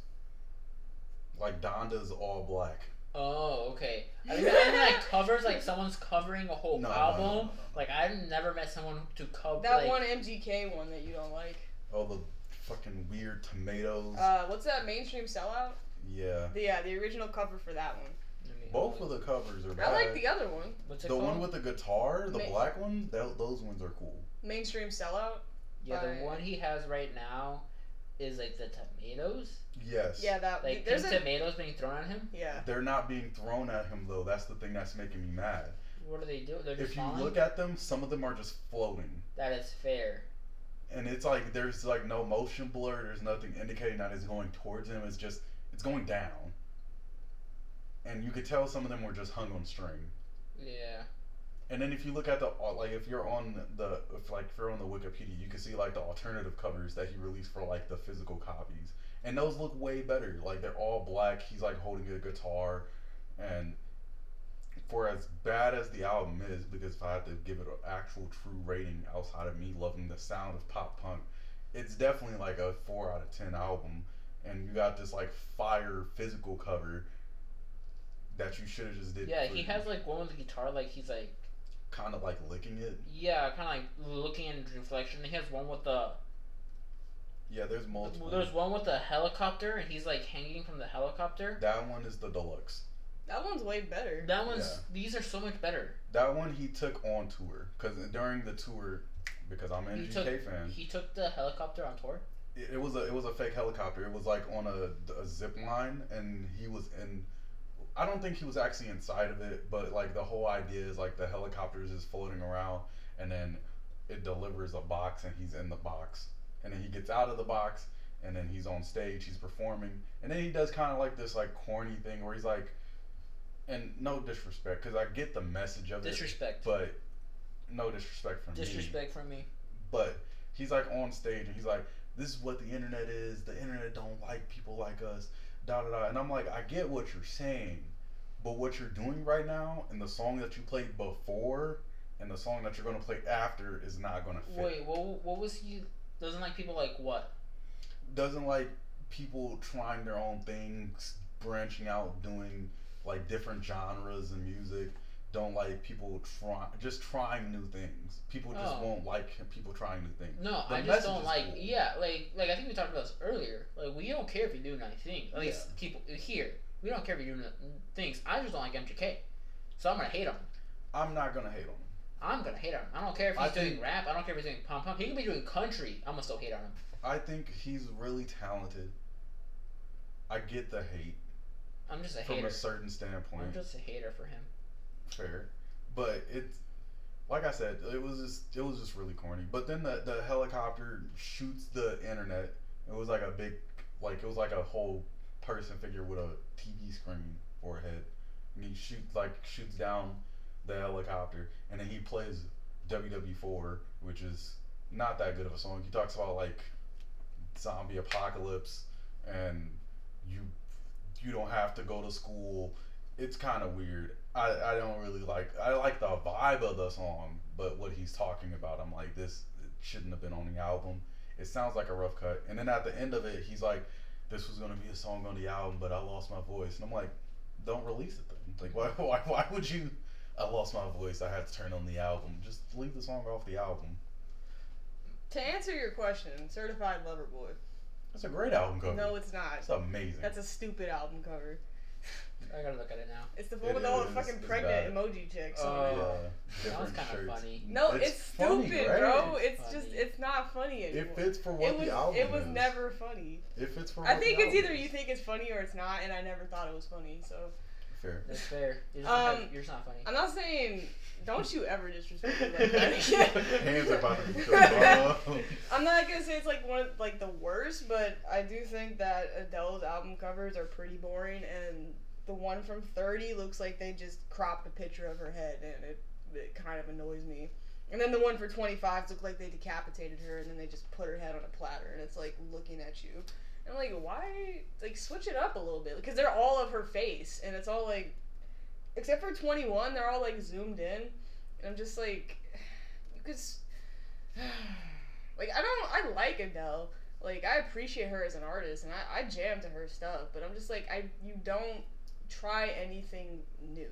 Like Donda's all black. Oh, okay. I mean, I mean, like covers, like someone's covering a whole No, no, album. no, no, no. Like I've never met someone to cover that like, one MGK one that you don't like. Oh, the fucking weird tomatoes. Uh, what's that mainstream sellout? yeah. The, yeah, the original cover for that one. I mean, Both of the covers are bad. I like the other one, What's it The called? one with the guitar, the Ma- black one, tho- those ones are cool. mainstream sellout. yeah, the one he has right now is like the tomatoes. Yes. Yeah, that Like there's pink a tomatoes being thrown at him. yeah. They're not being thrown at him though. That's the thing that's making me mad. What do they do? They're just If you falling. look at them, some of them are just floating. that is fair. And it's like there's like no motion blur, there's nothing indicating that it's going towards him. It's just it's going down. And you could tell some of them were just hung on string. Yeah. And then if you look at the uh, like if you're on the if like if you're on the Wikipedia, you can see like the alternative covers that he released for like the physical copies, and those look way better. Like they're all black. He's like holding a guitar, and for as bad as the album is, because if I had to give it an actual true rating outside of me loving the sound of pop punk, it's definitely like a four out of ten album. And you got this like fire physical cover that you should have just did. Yeah, for- he has like one with the guitar, like he's like kind of like licking it. yeah, kind of like looking in reflection. He has one with the Yeah, there's multiple. there's one with the helicopter, and he's like hanging from the helicopter. That one is the deluxe. That one's way better. That one's Yeah. these are so much better. That one he took on tour because during the tour, because I'm an He MGK took fan, he took the helicopter on tour. it, it was a it was a fake helicopter. It was like on a, a zip line, and he was in. I don't think he was actually inside of it, but like the whole idea is like the helicopter is just floating around, and then it delivers a box, and he's in the box, and then he gets out of the box, and then he's on stage, he's performing, and then he does kind of like this like corny thing where he's like, and no disrespect, because I get the message of it, Disrespect. but no disrespect from me. Disrespect from me. But he's like on stage and he's like, "This is what the internet is. The internet don't like people like us." Da da da. And I'm like, I get what you're saying, but what you're doing right now and the song that you played before and the song that you're gonna play after is not gonna fit. Wait, what? What was he? Doesn't like people like what? Doesn't like people trying their own things, branching out, doing like different genres of music. Don't like people try just trying new things. People just Oh. won't like people trying new things. No, The I just don't like. cool. Yeah, like like I think we talked about this earlier. Like we don't care if you do nice things. At least people here, we don't care if you do n- things. I just don't like MGK, so I'm gonna hate him. I'm not gonna hate on him. I'm gonna hate him. I don't care if I he's doing think- rap. I don't care if he's doing pom pom. He could be doing country. I'm gonna still hate on him. I think he's really talented. I get the hate I'm just a from hater. a certain standpoint. I'm just a hater for him. Fair, but it's like I said, it was just it was just really corny. But then the the helicopter shoots the internet. It was like a big, like it was like a whole person figure with a TV screen for a head, and he shoots like shoots down the helicopter, and then he plays WW4, which is not that good of a song. He talks about like zombie apocalypse and you you don't have to go to school. It's kind of weird. I, I don't really like I like the vibe of the song, but what he's talking about, I'm like this shouldn't have been on the album. It sounds like a rough cut. And then at the end of it, he's like, "This was gonna be a song on the album, but I lost my voice." And I'm like, "Don't release it then. Like, why why why would you I lost my voice. I had to turn on the album. Just leave the song off the album. To answer your question, Certified Lover Boy. That's a great album cover. No, it's not. it's amazing. That's a stupid album cover. I gotta look at it now. It's the one It with all the is. fucking It's pregnant bad. emoji chicks. Oh. on yeah, That was kinda funny. No, it's, funny, stupid, right? bro. It's It's just it's not funny anymore. It fits for what it was the album it was is. never funny. It fits for. I what think the it's either is. you think it's funny or it's not, and I never thought it was funny. So fair. That's fair. You're just, not, Um, you're just not funny. I'm not saying don't you ever disrespect me like that. Hands are about to be cut off. I'm not gonna say it's like one of like the worst, but I do think that Adele's album covers are pretty boring, and the one from 30 looks like they just cropped a picture of her head, and it it kind of annoys me. And then the one for 25 looked like they decapitated her, and then they just put her head on a platter, and it's like looking at you. And I'm like, why? Like switch it up a little bit, because they're all of her face, and it's all like, except for 21, they're all like zoomed in, and I'm just like, you could. like I don't I like Adele. Like I appreciate her as an artist and I, I jam to her stuff, but I'm just like I you don't try anything new.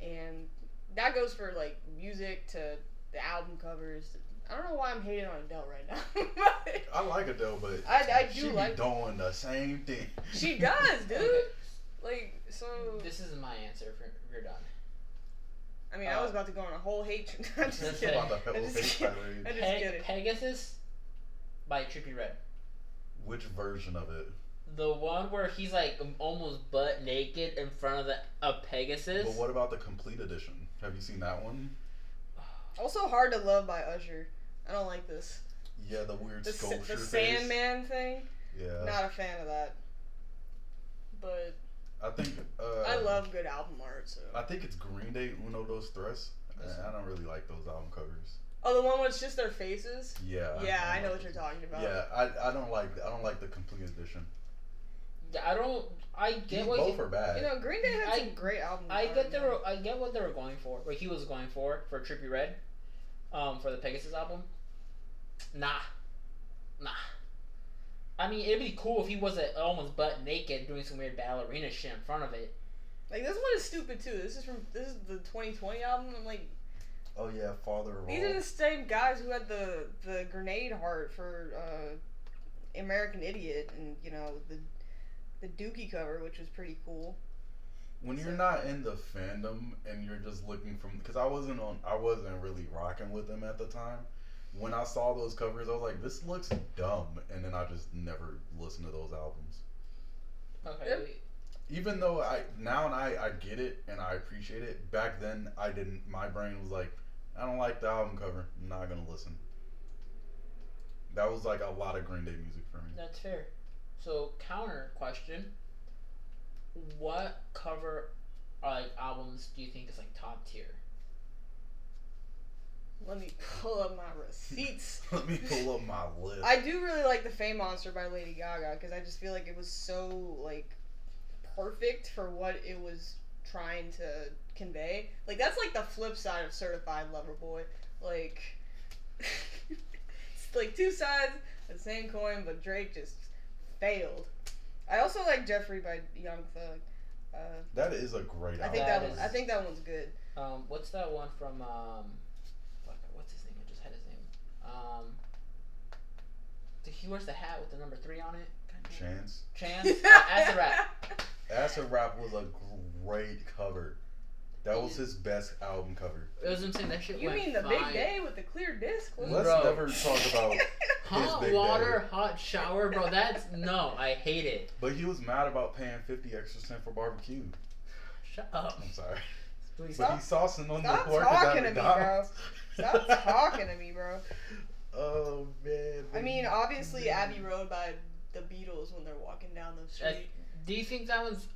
And that goes for like music to the album covers. I don't know why I'm hating on Adele right now. but I like Adele, but I, I she do be like doing the same thing. she does, dude. Okay, Like so This is my answer. If you're, done. I mean I was about to go on a whole hate I'm just kidding. About the I'm just kidding. tirade. I just Pe- kidding. Pegasus by Trippie Redd. Which version of it? The one where he's like almost butt naked in front of the a Pegasus. But what about the complete edition? Have you seen that one? Also hard to love by Usher. I don't like this. Yeah, the weird The, sculpture the face. Sandman thing. Yeah, Not a fan of that. But I think. Uh, I love good album art. So. I think it's Green Day Uno Dos Tres. and I don't really like those album covers. Oh, the one with just their faces. Yeah. Yeah, I don't know like what you're talking about. Yeah, I, I don't like I don't like the complete edition. I don't. I get These what both he, are bad. You know, Green Day had I- some great album. I get they man. I get what they were going for. What he was going for for Trippie Redd, um, for the Pegasus album. Nah, nah. I mean, it'd be cool if he was a, almost butt naked doing some weird ballerina shit in front of it. Like this one is stupid too. This is from this is the 2020 album. I'm like, oh yeah, Father of these All. are the same guys who had the the grenade heart for uh, American Idiot, and you know the the Dookie cover, which was pretty cool. when you're not in the fandom and you're just looking from because I wasn't on I wasn't really rocking with them at the time. When I saw those covers, I was like, "This looks dumb," and then I just never listened to those albums. Okay. Yep. Even though I now and I I get it and I appreciate it. Back then, I didn't. My brain was like, "I don't like the album cover. I'm not gonna listen." That was like a lot of Green Day music for me. That's fair. So counter question: What cover, like albums, do you think is like top tier? Let me pull up my receipts. Let me pull up my list. I do really like the Fame Monster by Lady Gaga because I just feel like it was so like perfect for what it was trying to convey. Like that's like the flip side of Certified Lover Boy. Like it's like two sides of the same coin, but Drake just failed. I also like Jeffery by Young Thug. Uh, that is a great I album. think That that, one, I think that one's good. Um, what's that one from? Um, fuck, what's his name? I just had his name. Um, the, he wears the hat with the number three on it. Chance. Chance. uh, as a rap. Acid Rap was a great cover. That was his best album cover. It was him saying that shit You mean the fire. big day with the clear disc? wasn't Let's Bro. never talk about. Hot big water, hot shower, bro. That's no, I hate it. But he was mad about paying fifty extra cent for barbecue. Shut up. I'm sorry, Please but Stop- he's saucing on stop the workers at talking to me, bro. Stop talking to me, bro. Oh man. I mean, obviously Abbey Road by the Beatles when they're walking down the Uh, street. do you think that one's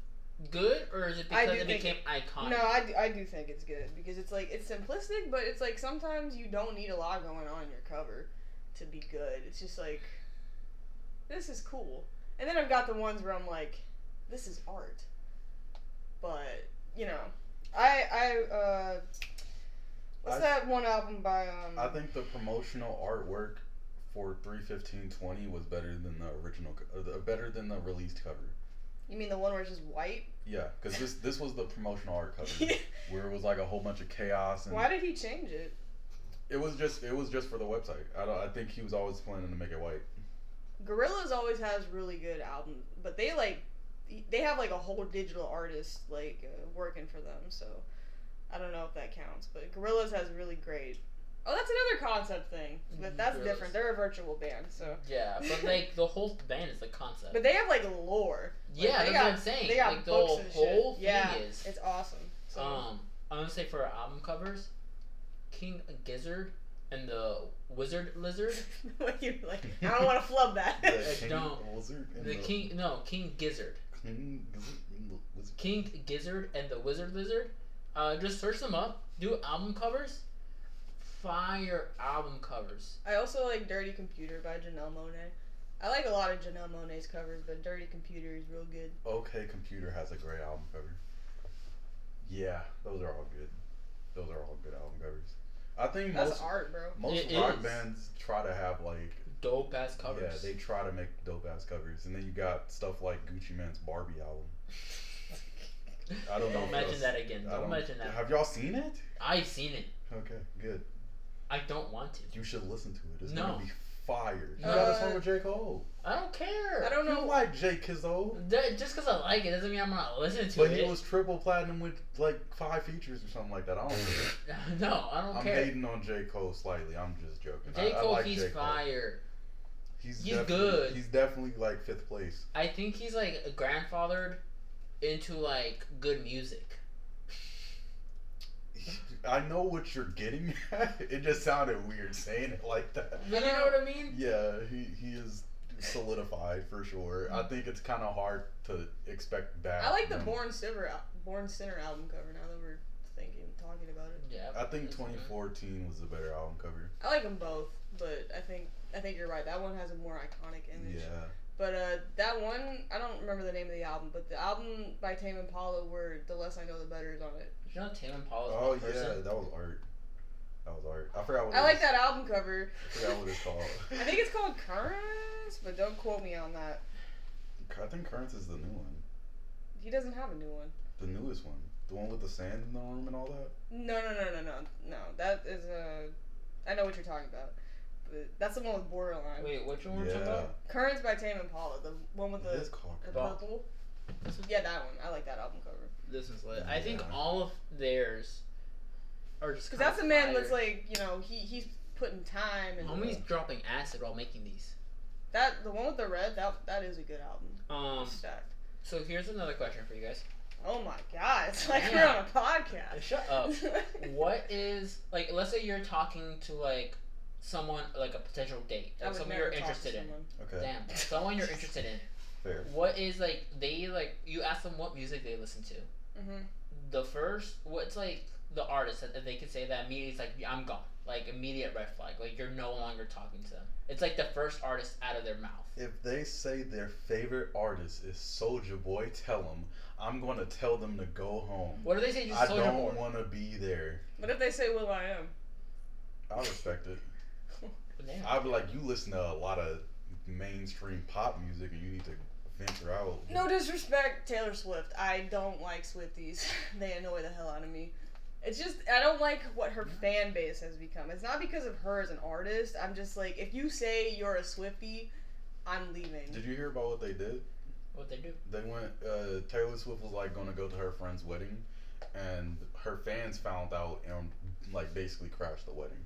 good, or is it I because do it think became iconic? No, I do, I do think it's good because it's like it's simplistic, but it's like sometimes you don't need a lot going on in your cover to be good. It's just like this is cool, and then I've got the ones where I'm like, this is art. But you know, I I uh, what's I- that one album by um? I think the promotional artwork for 31520 was better than the original, co- uh, the- better than the released cover. You mean the one where it's just white? Yeah, because this this was the promotional art cover where it was like a whole bunch of chaos and Why did he change it? it was just it was just for the website. I don't. I think he was always planning to make it white. Gorillaz always has really good albums, but they like they have like a whole digital artist like uh, working for them. So I don't know if that counts, but Gorillaz has really great. Oh, that's another concept thing, but that's Gorillaz. different. They're a virtual band, so Yeah, but like the whole band is the concept. but they have like lore. Like, yeah, they that's got, what I'm saying. They got like the books whole, and whole shit. thing yeah, is. it's awesome. So Um, I'm gonna say for album covers, King Gizzard and the Wizard Lizard. what you like? I don't want to flub that. The King don't- Lizard and The King, no, King Gizzard. King Lizard and the Lizard. King Gizzard and the Wizard Lizard. Uh, just search them up. Do album covers. Fire album covers. I also like Dirty Computer by Janelle Monáe. I like a lot of Janelle Monáe's covers, but Dirty Computer is real good. OK Computer has a great album cover. Yeah, those are all good. Those are all good album covers. I think That's most art, bro. most It rock is. bands try to have like Dope ass covers. yeah they try to make dope ass covers, and then you got stuff like Gucci Mane's Barbie album. I don't know. Don't if mention y'all- that again. I Don't, mention that. Have y'all seen it? I've seen it. Okay, good. I don't want to. You should listen to it. It's No. gonna be fire. You No. got a song with J Cole. I don't care. I don't know. You like J Kizzo, That- just because I like it doesn't mean I'm gonna listen to but it. he was triple platinum with like five features or something like that. I don't. care. no, I don't care. I'm hating on J Cole slightly. I'm just joking. J. I, I Cole, like he's J. Cole. fire. He's, He's good. He's definitely like fifth place. I think he's like grandfathered into like good music. I know what you're getting at. It just sounded weird saying it like that. You know what I mean? Yeah, he, he is solidified for sure. I think it's kind of hard to expect bad. I like the. Born Sinner, Born Sinner album cover. Now that we're thinking, talking about it, Yeah. I think that's good. 2014 was the better album cover. I like them both, but I think I think you're right. That one has a more iconic image. Yeah. But uh, that one, I don't remember the name of the album, but the album by Tame Impala, where "The Less I Know, the Better" is on it. You know Tame Impala's Oh one yeah, person. that was art. That was art. I forgot what. I it like was. that album cover. I forgot what it's called. I think it's called Currents, but don't quote me on that. I think Currents is the new one, He doesn't have a new one. the newest one, the one with the sand in the room and all that. No, no, no, no, no, no. That is a. I know what you're talking about. But that's the one with Borderline. Wait, which one were you talking about? Currents by Tame Impala, the one with the, the purple. This is, Yeah, that one. I like that album cover. this is lit. I think all of theirs are just. Because that's a man fire. that's like, you know, he he's putting time and Homie's dropping acid while making these. that the one with the red that that is a good album. Um. Stacked. So here's another question for you guys. Oh my god, it's like we're on a podcast. Shut up. What is like? Let's say you're talking to like someone, like a potential date, I like would someone never you're talk to interested in. someone. Okay. Damn, someone you're interested in. Fair. What is like they like? You ask them what music they listen to. Mhm. The first, what's like the artist that that they could say that immediately is like I'm gone, like immediate red flag, like you're no longer talking to them. It's like the first artist out of their mouth. If they say their favorite artist is Soulja Boy, tell them I'm gonna tell them to go home. What do they say? Just I Soulja don't want to be there. What if they say Will I Am? I respect it. Damn. I'd be like, you listen to a lot of mainstream pop music, and you need to venture out. No disrespect, Taylor Swift. I don't like Swifties. they annoy the hell out of me. It's just I don't like what her fan base has become. It's not because of her as an artist. I'm just like, if you say you're a Swifty, I'm leaving. Did you hear about what they did? What they do? They went. Uh, Taylor Swift was like going to go to her friend's wedding, and her fans found out and like basically crashed the wedding.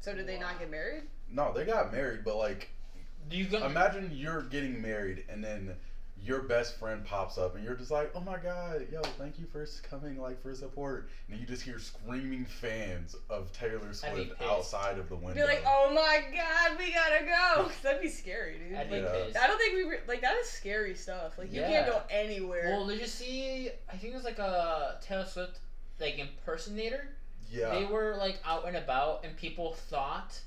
So did they not get married? No, they got married, but like Do you go? imagine you're getting married and then your best friend pops up and you're just like, oh my god, yo, thank you for coming, like for support, and you just hear screaming fans of Taylor Swift pissed. outside of the window. Be like, oh my god, we gotta go. That'd be scary, dude. I'd be Like, pissed. I don't think we re- like that is scary stuff. Like you Yeah. can't go anywhere. Well, did you see? I think it was like a Taylor Swift like impersonator. Yeah, They were like out and about, and people thought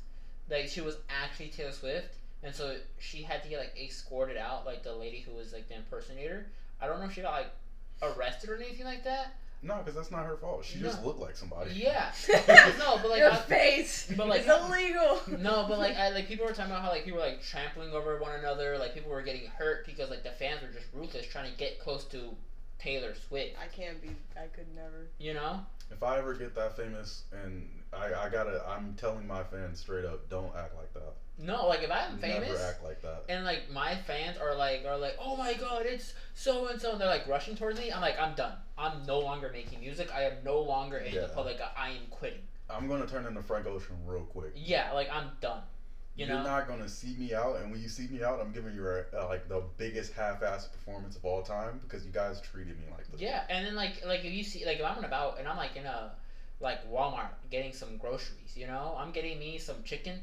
like she was actually Taylor Swift, and so she had to get like escorted out, like the lady who was like the impersonator. I don't know if she got like arrested or anything like that, No, because that's not her fault. She just looked like somebody. Yeah. no, but like your I- face but, like, is illegal. No, but like I like people were talking about how like people were like trampling over one another, like people were getting hurt because like the fans were just ruthless trying to get close to Taylor Swift. I can't be. I could never. You know? If I ever get that famous, and I, I gotta, I'm telling my fans straight up, don't act like that. No, like if I'm famous Never act like that. and like my fans are like are like, oh my god, it's so and so, and they're like rushing towards me. I'm like, I'm done. I'm no longer making music. I am no longer in the public. I am quitting. I'm gonna turn into Frank Ocean real quick. Yeah, like I'm done. You You're know? not gonna see me out, and when you see me out, I'm giving you a, uh, like the biggest half-ass performance of all time because you guys treated me like this. Yeah, and then like like if you see like if I'm about and I'm like in a like Walmart getting some groceries, you know, I'm getting me some chicken,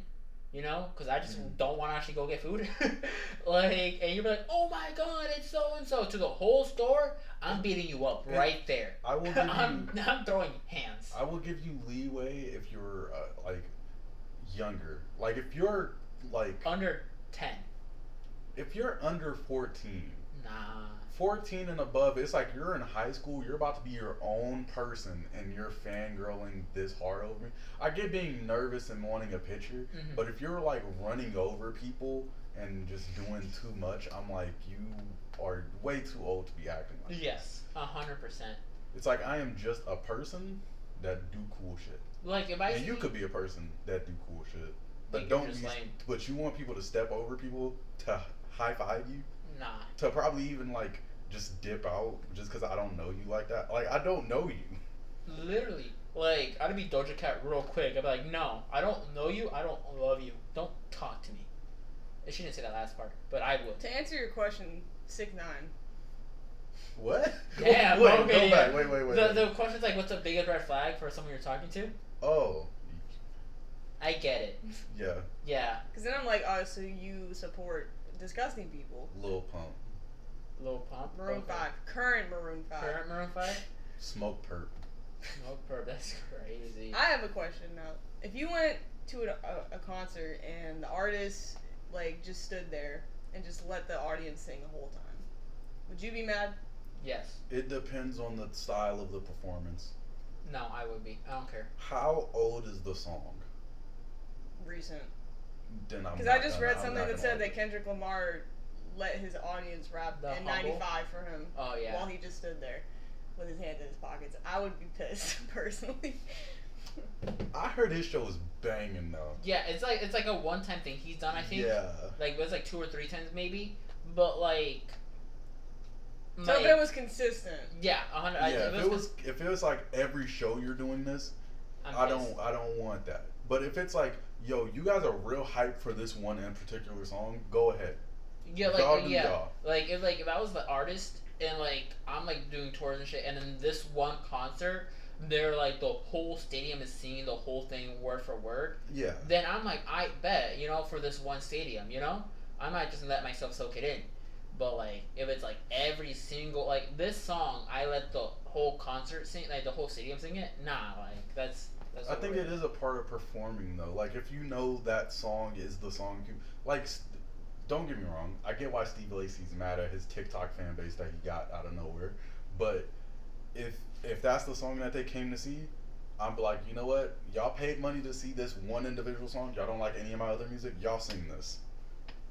you know, because I just Mhm. don't want to actually go get food. like, and you're like, oh my god, it's so and so to the whole store. I'm beating you up Yeah. right there. I will give. I'm I'm throwing hands. I will give you leeway if you're uh, like younger. Like if you're like Under ten, if you're under 14, nah. 14 and above, it's like you're in high school, you're about to be your own person and you're fangirling this hard over me. I get being nervous and wanting a picture, Mhm. but if you're like running over people and just doing too much, I'm like, you are way too old to be acting like this. Yes, a hundred percent. It's like I am just a person that do cool shit. Like if I and you could be a person that do cool shit. But don't just be, lame. but you want people to step over people to high five you nah. to probably even like just dip out just because I don't know you like that. Like I don't know you. Literally, like I'd be Doja Cat real quick. I'd be like, no, I don't know you. I don't love you. Don't talk to me. And She didn't say that last part, but I would. To answer your question, six nine. What? Yeah. wait, okay. go back. Wait, wait, wait. the wait. the question's like, what's the biggest red flag for someone you're talking to? Oh, I get it. yeah, Yeah, Because then I'm like, oh, so you support disgusting people. Lil Pump, Lil Pump. Maroon okay. Five, current Maroon Five. Current Maroon Five. Smokepurpp. No perp. That's crazy. I have a question now. If you went to a, a, a concert and the artist like just stood there and just let the audience sing the whole time, would you be mad? yes. It depends on the style of the performance. No, I would be. I don't care. How old is the song? Recent. Then I'm Because I just gonna- read I'm something that said that Kendrick Lamar let his audience rap The in humble? '95 for him Oh yeah. while he just stood there with his hands in his pockets. I would be pissed personally. I heard his show was banging though. Yeah, it's like it's like a one time thing he's done. I think. Yeah. Like it was like two or three times maybe, but like. So if it was consistent, Yeah, hundred. Yeah, if if it was if it was like every show you're doing this, I'm I don't I don't want that. But if it's like, yo, you guys are real hype for this one in particular song, go ahead. Yeah, Y'all like do yeah, y'all. like if like if I was the artist and like I'm like doing tours and shit, and then this one concert, they're like the whole stadium is singing the whole thing word for word. Yeah. Then I'm like, I bet you know for this one stadium, you know, I might just let myself soak it in. But like if it's like every single like this song, I let the whole concert sing, like the whole stadium sing it. Nah, like that's that's. I think it is a part of performing though. Like if you know that song is the song you like don't get me wrong, I get why Steve Lacy's mad at his TikTok fan base that he got out of nowhere. But if if that's the song that they came to see, I'm like, you know what? Y'all paid money to see this one individual song. Y'all don't like any of my other music. Y'all sing this.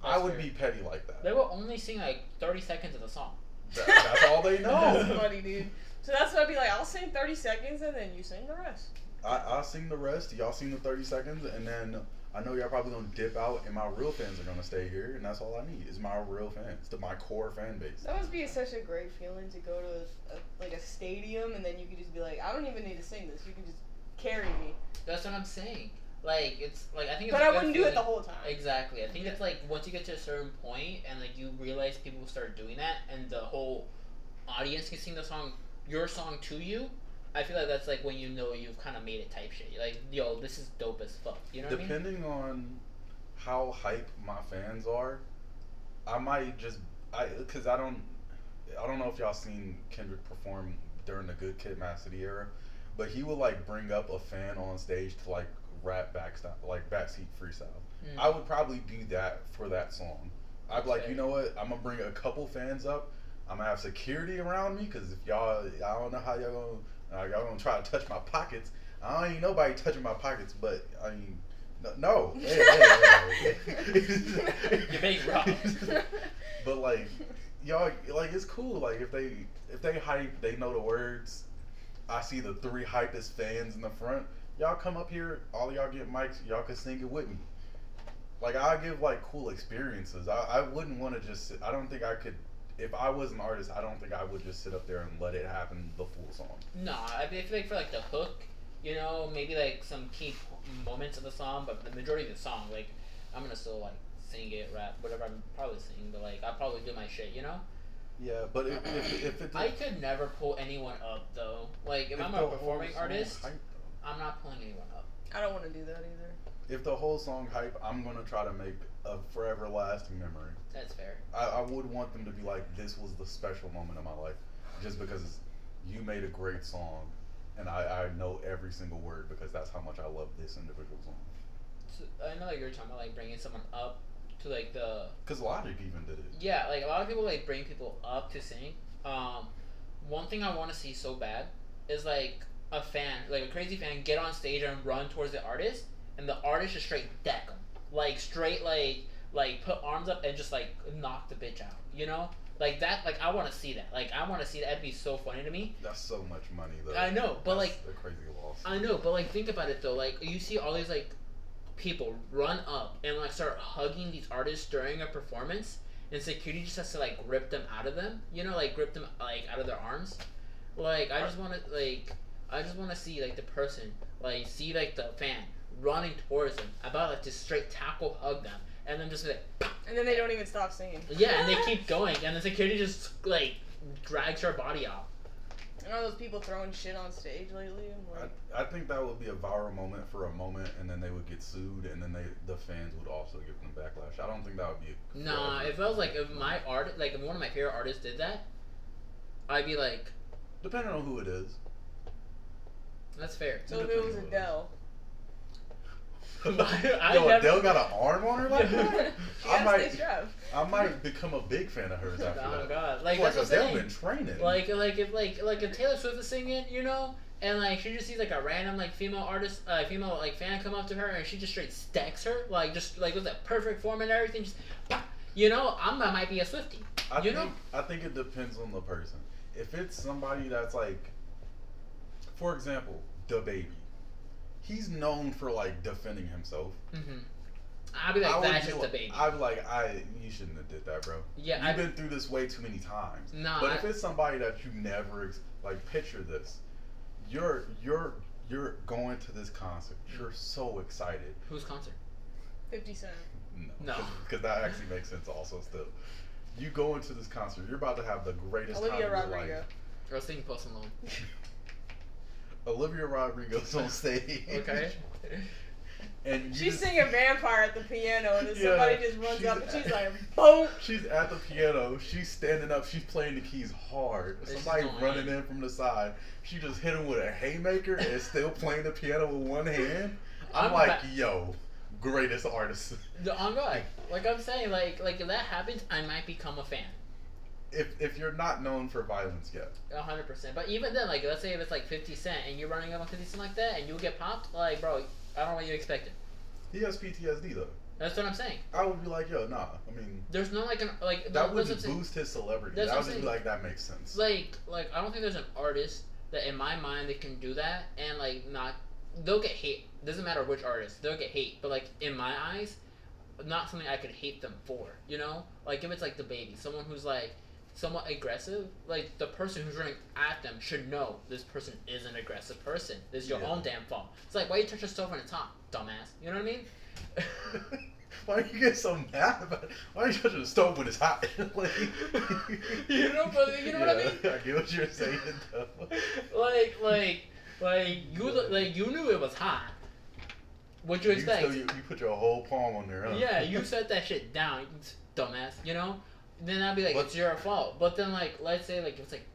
I would fair. be petty like that. They will only sing like 30 seconds of the song. That- that's all they that's know. funny, dude. So that's what I'd be like. I'll sing 30 seconds and then you sing the rest. I, I'll sing the rest. Y'all sing the 30 seconds, and then I know y'all probably gonna dip out, and my real fans are gonna stay here, and that's all I need is my real fans, the, my core fan base. That must be such a great feeling to go to a, like a stadium and then you could just be like, I don't even need to sing this. You can just carry me. That's what I'm saying. Like it's like I think. It's But a I good wouldn't do it the whole time. Exactly. I think Yeah. it's like once you get to a certain point and like you realize people start doing that and the whole audience can sing the song, your song to you. I feel like that's like when you know you've kind of made it type shit. You're like, yo, this is dope as fuck. You know what I mean? Depending on how hype my fans are, I might just I because I don't I don't know if y'all seen Kendrick perform during the Good Kid, Mad City era, but he would like bring up a fan on stage to like rap backstop like backseat freestyle. Mm. I would probably do that for that song. I'd be like, you know what? I'm gonna bring a couple fans up. I'm gonna have security around me because if y'all, I don't know how y'all gonna Like, y'all gonna try to touch my pockets. I don't ain't nobody touching my pockets, but I mean, no. no. Hey, hey, hey. You're being robbed. but like, y'all, like it's cool. Like if they if they hype, they know the words. I see the three hypest fans in the front. Y'all come up here, all y'all get mics, y'all can sing it with me. Like I give like cool experiences. I, I wouldn't want to just. Sit, I don't think I could. If I was an artist, I don't think I would just sit up there and let it happen the full song. Nah, I feel like for like the hook, you know, maybe like some key moments of the song, but the majority of the song, like, I'm gonna still like sing it, rap, whatever I'm probably singing, but like I'll probably do my shit, you know. Yeah, but if if, if it I could never pull anyone up though. Like if, I'm a performing artist, hype- I'm not pulling anyone up. I don't want to do that either. if the whole song hype, I'm gonna try to make a forever lasting memory. That's fair. I, I would want them to be like, this was the special moment of my life, just because you made a great song, and I, I know every single word because that's how much I love this individual song. So, I know that you're talking about like bringing someone up to like the Cause Logic even did it. yeah, like a lot of people like bring people up to sing. Um, one thing I want to see so bad is like a fan, like a crazy fan, get on stage and run towards the artist, and the artist just straight deck them, like straight like like put arms up and just like knock the bitch out. You know, like that. Like I want to see that. Like I want to see that. That'd be so funny to me. That's so much money though. I know, but, That's like, a crazy loss. I know, but like think about it though. Like you see all these like people run up and like start hugging these artists during a performance, and security just has to like rip them out of them. You know, like rip them like out of their arms. Like I just want to like I just want to see like the person like see like the fan running towards them about like to straight tackle hug them and then just be like And then they don't even stop singing. yeah and they keep going and the security just like drags her body out. And all those people throwing shit on stage lately. I'm like, I, I think that would be a viral moment for a moment, and then they would get sued, and then they the fans would also give them backlash. I don't think that would be. A Nah, if I was like, if my art, like if one of my favorite artists did that, I'd be like, depending on who it is. That's fair. so if it was Adele. I Yo, never- Adele got an arm on her like that. She I has might, to stay strapped. I might become a big fan of hers after Oh that. god, like like that's what I'm Adele saying. been training. Like, like if like like if Taylor Swift is singing, you know, and like she just sees like a random like female artist, uh, female like fan come up to her, and she just straight stacks her, like just like with that perfect form and everything, just, pop, you know, I'm I might be a Swifty. I you think, know? I think it depends on the person. If it's somebody that's like, for example, DaBaby, he's known for like defending himself. Mm-hmm. I'd be like, I that's just like, a baby. I'd be like, I you shouldn't have did that, bro. yeah, You've I, been through this way too many times. Nah, but I- if it's somebody that you never ex- like, picture this, you're you're you're going to this concert. You're so excited. whose concert? 50 Cent. No, No. because that actually makes sense. Also, still, you go into this concert. You're about to have the greatest Olivia time of your Rodrigo. life. I was thinking Post Malone. Olivia Rodrigo's on stage. Okay. And She's just- singing Vampire at the piano, and then Yeah, somebody just runs she's up and she's like, boom! She's at the piano. She's standing up. She's playing the keys hard. This is Somebody running in. in from the side. She just hit him with a haymaker and still playing the piano with one hand. I'm, I'm like, ba- yo, greatest artist. The, on God, like I'm saying, like like if that happens, I might become a fan. If if you're not known for violence yet, A hundred percent. But even then, like let's say if it's like Fifty Cent and you're running up on Fifty Cent like that and you get popped, like bro, I don't know what you expected. he has PTSD though. That's what I'm saying. I would be like, yo, nah. I mean, There's no like an like that saying. boost his celebrity. That's that what would just be saying. like, that makes sense. Like like I don't think there's an artist that in my mind that can do that and like not they'll get hate. Doesn't matter which artist, they'll get hate. But like in my eyes, not something I could hate them for. You know, like if it's like DaBaby, someone who's like somewhat aggressive, like the person who's running at them should know this person is an aggressive person. This is your Yeah. own damn fault. It's like why you touch a stove on the top, dumbass. You know what I mean? Why do you get so mad about it? Why are you touching the stove when it's hot? like, You know, but you know what I mean? I get what you're saying, though. like like like you like you knew it was hot. What you expect? still- you, you put your whole palm on there, huh? Yeah, you set that shit down, dumbass. You know. Then I'd be like, what's it's your fault. But then like, let's say like it's like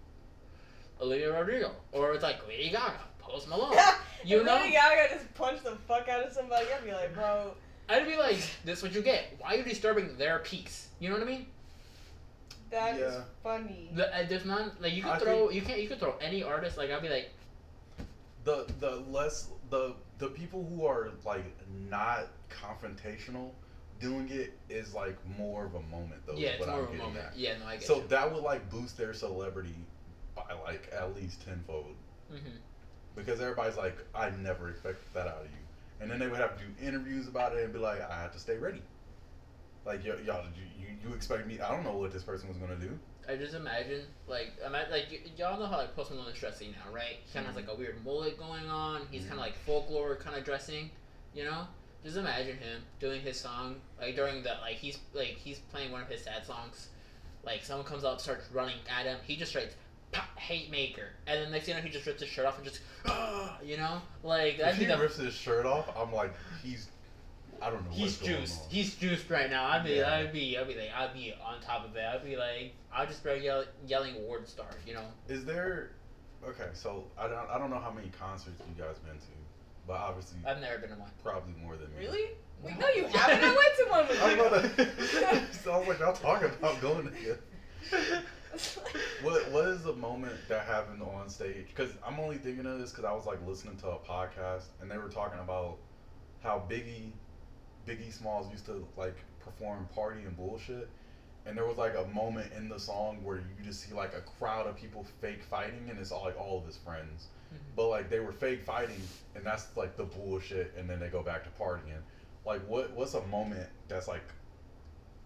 Olivia Rodrigo, or it's like Lady Gaga, Post Malone. You if know? Lady Gaga just punched the fuck out of somebody, I'd be like, bro, I'd be like, this what you get. Why are you disturbing their peace? You know what I mean? that is Yeah. funny. The, uh, there's none like you could I throw you can't you could throw any artist like I'd be like the the less the the people who are like not confrontational doing it is like more of a moment though. yeah, it's more I'm of a moment. at. Yeah, no, I get So you. that would like boost their celebrity by like at least tenfold hmm because everybody's like, I never expected that out of you, and then they would have to do interviews about it and be like, I have to stay ready. Like y- y'all, did you, you you expect me? I don't know what this person was gonna do. I just imagine, like, ima- like y- y'all know how like Post Malone is dressing now, right? He kind of has like a weird mullet going on. He's kind of like folklore kind of dressing, you know. Just imagine him doing his song like during the like he's like he's playing one of his sad songs. Like someone comes up, starts running at him. He just pop, hate maker, and then next thing you know, he just rips his shirt off and just, ah, you know, like If he rips his shirt off, I'm like, he's, I don't know. He's juiced. He's juiced right now. I'd be, Yeah. I'd be, I'd be like, I'd be on top of it. I'd be like, I'd just start yell, yelling WorldStar, you know. Is there? Okay, so I don't I don't know how many concerts you guys been to, but obviously I've never been to one. probably more than me. Really? Wait, No. no, you haven't. I went to one with I you. was about to. Sounds like y'all talking about going together. What What is the moment that happened on stage? Because I'm only thinking of this because I was like listening to a podcast and they were talking about how Biggie, Biggie Smalls used to like perform party and bullshit, and there was like a moment in the song where you just see like a crowd of people fake fighting and it's all like all of his friends, but like they were fake fighting and that's like the bullshit, and then they go back to partying. Like what What's a moment that's like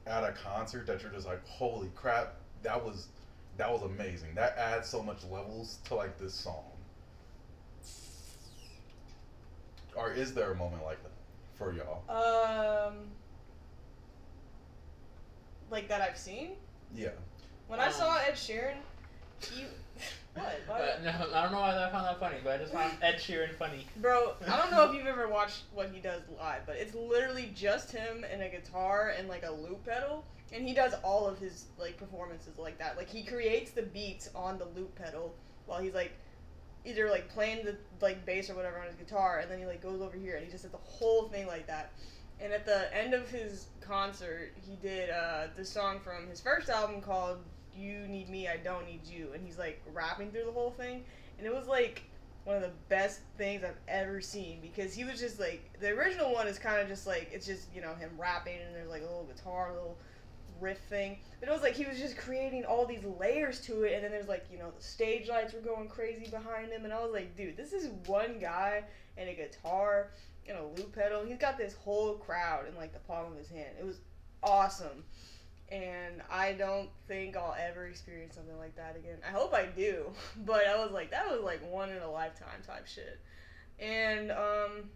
at a concert that you're just like, holy crap, that was that was amazing. That adds so much levels to like this song. Or is there a moment like that for y'all? Um, like that I've seen. Yeah. When I Um, saw Ed Sheeran, he what? But no, I don't know why I found that funny, but I just found Ed Sheeran funny. Bro, I don't know if you've ever watched what he does live, but it's literally just him and a guitar and like a loop pedal, and he does all of his like performances like that. Like he creates the beats on the loop pedal while he's like either like playing the like bass or whatever on his guitar, and then he like goes over here and he just did the whole thing like that. And at the end of his concert, he did uh, the song from his first album called "You Need Me, I Don't Need You," and he's like rapping through the whole thing, and it was like one of the best things I've ever seen because he was just like the original one is kind of just like it's just you know him rapping and there's like a little guitar, a little riff thing. But it was like he was just creating all these layers to it, and then there's like you know the stage lights were going crazy behind him, and I was like, dude, this is one guy and a guitar and a loop pedal. He's got this whole crowd in like the palm of his hand. It was awesome. And I don't think I'll ever experience something like that again. I hope I do, but I was like, that was like one in a lifetime type shit. And um,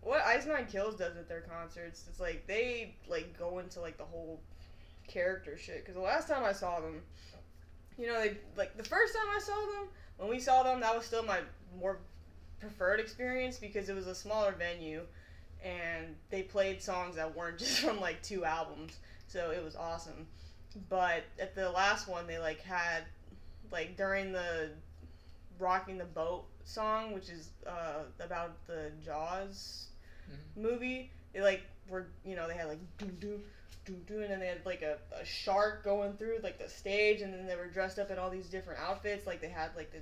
what Ice Nine Kills does at their concerts, it's like they like go into like the whole character shit. Because the last time I saw them, you know, they like the first time I saw them, when we saw them, that was still my more preferred experience because it was a smaller venue, and they played songs that weren't just from like two albums, so it was awesome. But at the last one, they like had like during the rocking the boat song, which is uh, about the Jaws Mhm. movie. They like were you know they had like doo doo doo doo, and then they had like a, a shark going through like the stage, and then they were dressed up in all these different outfits. Like they had like the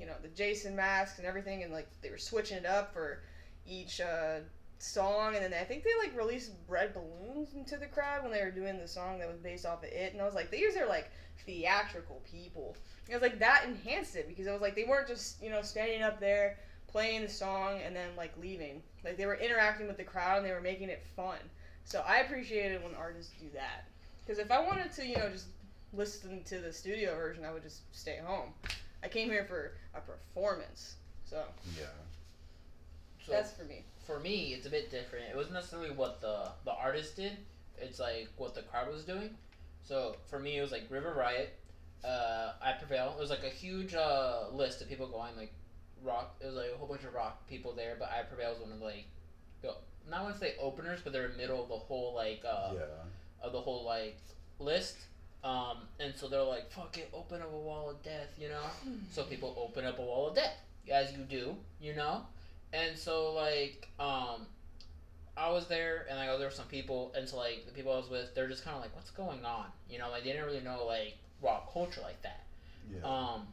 you know the Jason masks and everything, and like they were switching it up for each uh, song. And then I think they like released red balloons into the crowd when they were doing the song that was based off of it. And I was like, these are like theatrical people. And I was like, that enhanced it because it was like they weren't just you know standing up there playing the song and then like leaving. Like they were interacting with the crowd and they were making it fun. So I appreciated when artists do that. Because if I wanted to, you know, just listen to the studio version, I would just stay home. I came here for a performance. So Yeah. So that's for me. For me, it's a bit different. It wasn't necessarily what the the artist did. It's like what the crowd was doing. So for me, it was like River Riot, uh, I Prevail. It was like a huge uh, list of people going like rock. It was like a whole bunch of rock people there, but I Prevail was one of like, the, not want to say openers, but they're in the middle of the whole like uh, yeah. of the whole like list. Um, and so they're like, "Fuck it, open up a wall of death," you know. So people open up a wall of death, as you do, you know. And so like, um, I was there, and like, there were some people, and so like the people I was with, they're just kind of like, "What's going on?" You know, like they didn't really know like rock culture like that. Yeah. Um,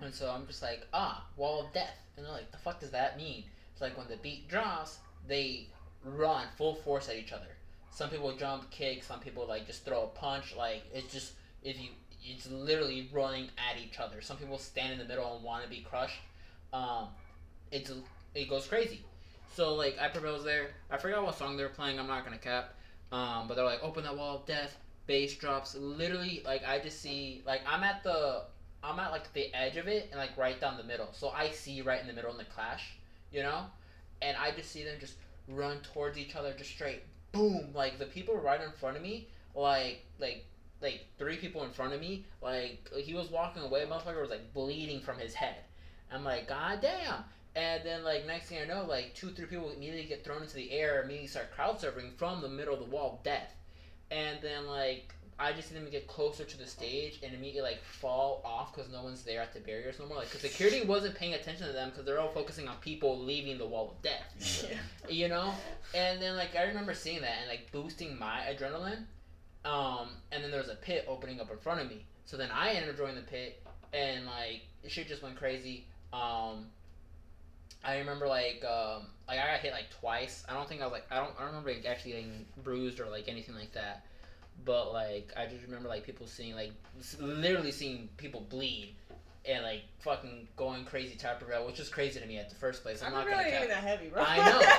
And so I'm just like, ah, wall of death. And they're like, the fuck does that mean? It's like when the beat drops, they run full force at each other. Some people jump, kick. Some people like just throw a punch. Like it's just if you, it's literally running at each other. Some people stand in the middle and want to be crushed. Um, it's it goes crazy. So like I was there. I forgot what song they were playing. I'm not gonna cap. Um, but they're like, open that wall of death. Bass drops. Literally, like I just see like I'm at the I'm at like the edge of it and like right down the middle. So I see right in the middle in the clash, you know? And I just see them just run towards each other just straight boom. Like the people right in front of me, like like like three people in front of me, like he was walking away, motherfucker was like bleeding from his head. I'm like, God damn. And then like next thing I know, like two, three people immediately get thrown into the air, immediately start crowd surfing from the middle of the wall of death. And then like I just see them get closer to the stage and immediately like fall off because no one's there at the barriers no more. Like, because security wasn't paying attention to them because they're all focusing on people leaving the wall of death. Yeah. You know, and then like I remember seeing that and like boosting my adrenaline. Um, and then there was a pit opening up in front of me. So then I ended up joining the pit, and like shit just went crazy. Um, I remember like um, like I got hit like twice. I don't think I was like I don't I don't remember like, actually getting bruised or like anything like that but like I just remember like people seeing like literally seeing people bleed and like fucking going crazy type of which is crazy to me at the first place. I'm I'm not really gonna even that heavy, bro. I know.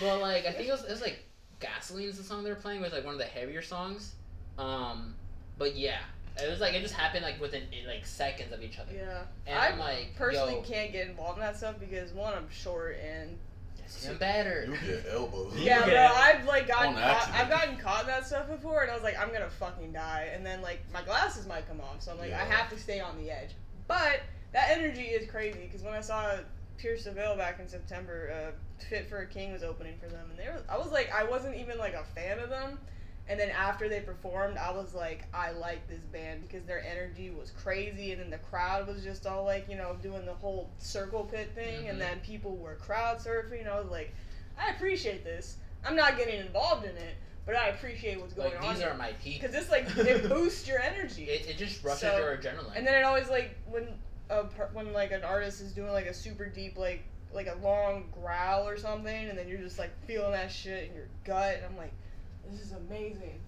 But like I think it was, it was like gasoline is the song they were playing was like one of the heavier songs. Um, but yeah, it was like it just happened like within eh, like seconds of each other. yeah. And I I'm like, personally yo, can't get involved in that stuff because one, I'm short and it's even better. You get elbows. yeah, bro. I've like gotten On caught. I've gotten caught in that stuff before, and I was like, I'm gonna fucking die, and then like my glasses might come off, so I'm like, I have to stay on the edge. But that energy is crazy because when I saw Pierce the Veil back in September, uh, Fit for a King was opening for them, and they were, I was like, I wasn't even like a fan of them. And then after they performed, I was like, I like this band because their energy was crazy, and then the crowd was just all like, you know, doing the whole circle pit thing, Mhm. and then people were crowd surfing. I was like, I appreciate this. I'm not getting involved in it, but I appreciate what's going Like on. these are my people. because it's like it boosts your energy. It, it just rushes So- your adrenaline. And then it always like when a when like an artist is doing like a super deep like like a long growl or something, and then you're just like feeling that shit in your gut, and I'm like, this is amazing.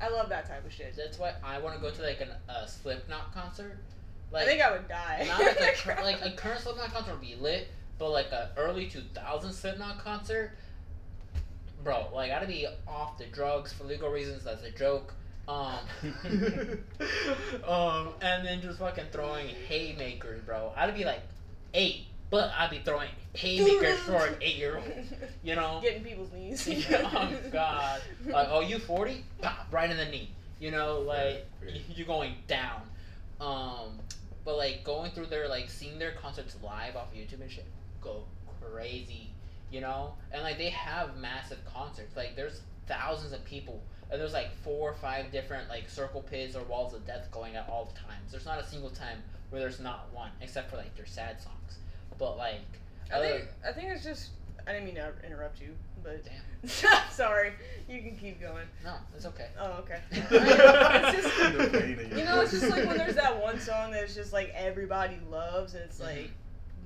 I love that type of shit. That's why I want to go to like an, a Slipknot concert. Like, I think I would die. not like a, cur- like a current Slipknot concert would be lit, but like a early 2000 Slipknot concert, bro, like I'd be off the drugs for legal reasons. That's a joke. Um, um, and then just fucking throwing haymakers, bro. I'd be like eight, but I'd be throwing haymakers for an eight-year-old. You know? Getting people's knees. oh God! Like, oh, you forty? Pop, right in the knee. You know, like Yeah, yeah. you're going down. Um, but like going through their like seeing their concerts live off YouTube and shit, go crazy. You know, and like they have massive concerts. Like there's thousands of people, and there's like four or five different like circle pits or walls of death going at all times. There's not a single time where there's not one, except for like their sad songs. But like, I think other- I think it's just I didn't mean to interrupt you, but damn, sorry. You can keep going. no, it's okay. Oh, okay. it's just- the pain in your You know, it's just like when there's that one song that's just like everybody loves, and it's Mhm. like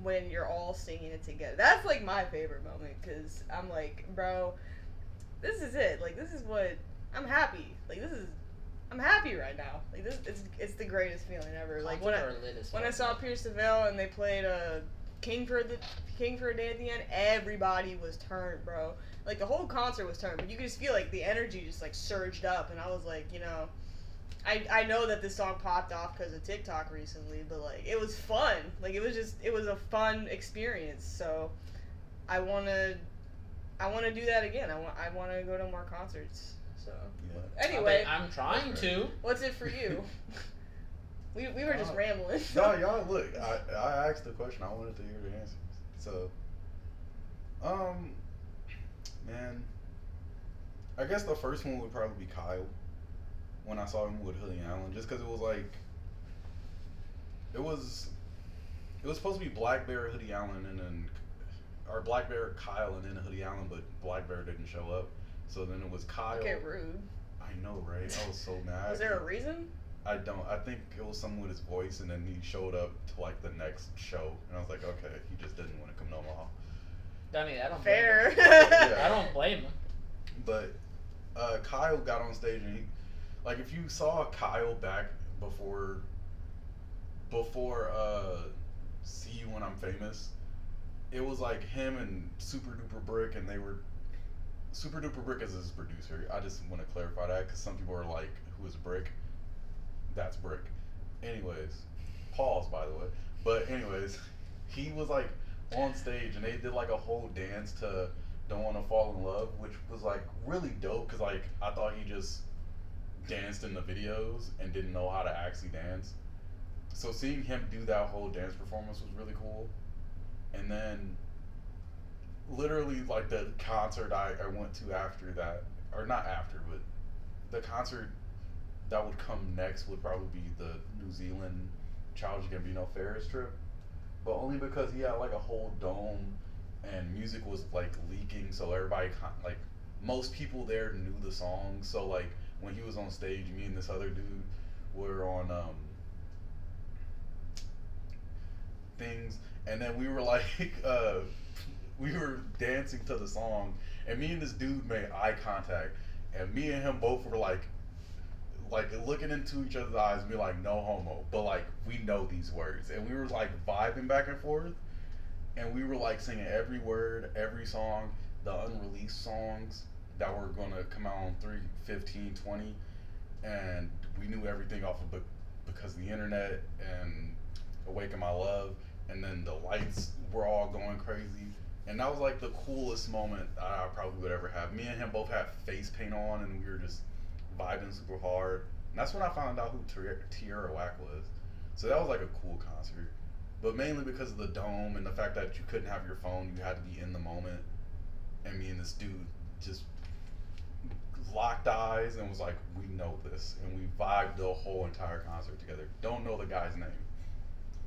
when you're all singing it together. That's like my favorite moment because I'm like, bro, this is it. Like this is what I'm happy. Like this is, I'm happy right now. Like this, it's it's the greatest feeling ever. Like when I Concerts are lit as when I saw. Pierce the Veil and they played uh, King for the King for a Day at the end, everybody was turned, bro. Like the whole concert was turned, but you could just feel like the energy just like surged up, and I was like, you know, I I know that this song popped off because of TikTok recently, but like it was fun. Like it was just it was a fun experience. So I wanna I wanna do that again. I want I want to go to more concerts. So Yeah. anyway, I am trying to. what's it for you? we we were just Uh, rambling. No, y'all look. I I asked the question. I wanted to hear the answers. So, um, man, I guess the first one would probably be Kyle. When I saw him with Hoodie Allen, just because it was like, it was, it was supposed to be blackbear, Hoodie Allen, and then, or blackbear, Kyle, and then Hoodie Allen, but blackbear didn't show up. So then it was Kyle. Okay, rude. I know, right? I was so mad. Was there a reason? I don't. I think it was someone with his voice, and then he showed up to like the next show, and I was like, okay, he just didn't want to come to Omaha. I mean, I don't Fair. Blame him. Yeah. I don't blame him. But uh, Kyle got on stage, and he, like, if you saw Kyle back before, before uh, "See You When I'm Famous," it was like him and Super Duper Brick, and they were. Super Duper Brick is his producer. I just want to clarify that because some people are like, "Who is Brick?" That's Brick. Anyways, pause by the way. But anyways, he was like on stage, and they did like a whole dance to "Don't Want to Fall in Love," which was like really dope because like I thought he just danced in the videos and didn't know how to actually dance. So seeing him do that whole dance performance was really cool. And then literally like the concert I, I went to after that or not after but the concert that would come next would probably be the New Zealand Childish Gambino Pharos trip. But only because he had like a whole dome and music was like leaking so everybody like most people there knew the song. So like when he was on stage me and this other dude were on um things. And then we were like uh we were dancing to the song. And me and this dude made eye contact. And me and him both were like like looking into each other's eyes and be like no homo. But like we know these words. And we were like vibing back and forth. And we were like singing every word every song the unreleased songs that were to come out on 3 15 20 and we knew everything off of Be- because of the internet and awaken my love. And then the lights were all going crazy. And that was like the coolest moment i probably would ever have. Me and him both had face paint on and we were just vibing super hard and that's when i found out who Tier- Tierra Whack was so that was like a cool concert but mainly because of the dome and the fact that you couldn't have your phone you had to be in the moment and me and this dude just locked eyes and was like, "We know this," and we vibed the whole entire concert together. Don't know the guy's name.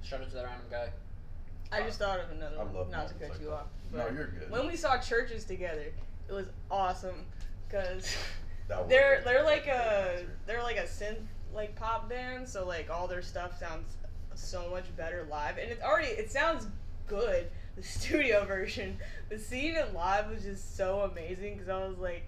Shout out to that random guy. I just thought of another I one, love not to cut like you that. off. No, you're good. When we saw CHVRCHES together, it was awesome because That they're they're like a they're like a synth like pop band, so like all their stuff sounds so much better live, and it's already it sounds good the studio version, but seeing it live was just so amazing because I was like.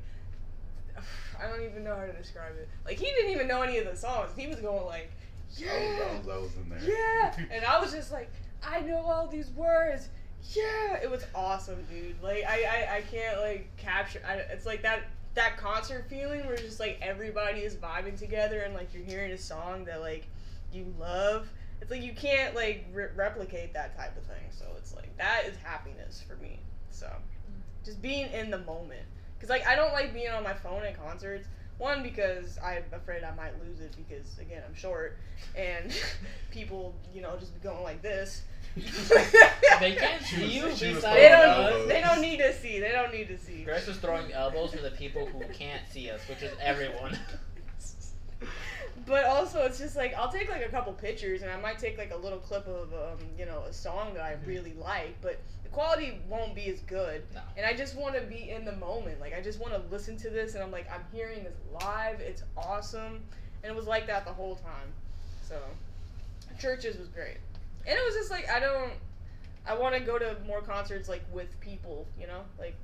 I don't even know how to describe it. Like he didn't even know any of the songs. He was going like, yeah, I was, I was in there. yeah, and I was just like, I know all these words. Yeah, it was awesome, dude. Like I, I, I can't like capture. I, it's like that that concert feeling where just like everybody is vibing together and like you're hearing a song that like you love. It's like you can't like re- replicate that type of thing. So it's like that is happiness for me. So just being in the moment. Cause like I don't like being on my phone at concerts. One because I'm afraid I might lose it because again I'm short and people you know just be going like this. They can't see you she was besides They us. don't. elbows. They don't need to see. They don't need to see. Grace was throwing elbows for the people who can't see us, which is everyone. But also, it's just like I'll take like a couple pictures, and I might take like a little clip of um, you know a song that I really like, but the quality won't be as good. No. And I just want to be in the moment. Like I just want to listen to this, and I'm like I'm hearing this live. It's awesome, and it was like that the whole time. So, CHVRCHES was great, and it was just like I don't. I want to go to more concerts like with people, you know, like.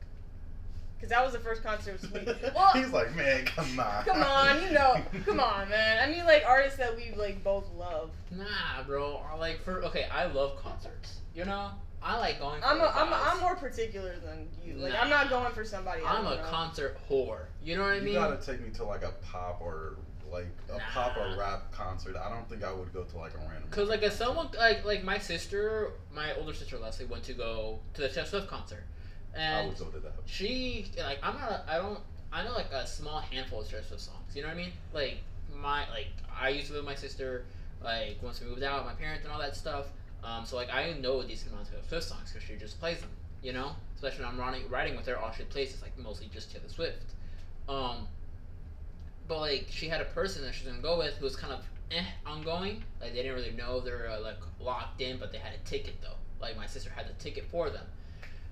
Cause that was the first concert with Sweet. Well, He's like, man, come on. Come on, you know. Come on, man. I mean, like artists that we like both love. Nah, bro. Like for okay, I love concerts. You know, I like going. For I'm a, the I'm a, vibes. I'm more particular than you. Like Nah. I'm not going for somebody. I I'm a know. concert whore. You know what I mean? You gotta take me to like a pop or like a pop or rap concert. I don't think I would go to like a random. Cause like if someone like like my sister, my older sister Leslie went to go to the Taylor Swift concert, I and would go to that. she like I'm not I don't I know like a small handful of Taylor Swift songs. You know what I mean? Like my like I used to live with my sister. Like once we moved out, my parents and all that stuff. Um, so like I know a decent amount of Swift songs because she just plays them. You know, especially when I'm riding riding with her, all she plays is like mostly just Taylor Swift. Um, but like she had a person that she was gonna go with who was kind of eh ongoing. Like they didn't really know they were uh, like locked in, but they had a ticket though. Like my sister had the ticket for them,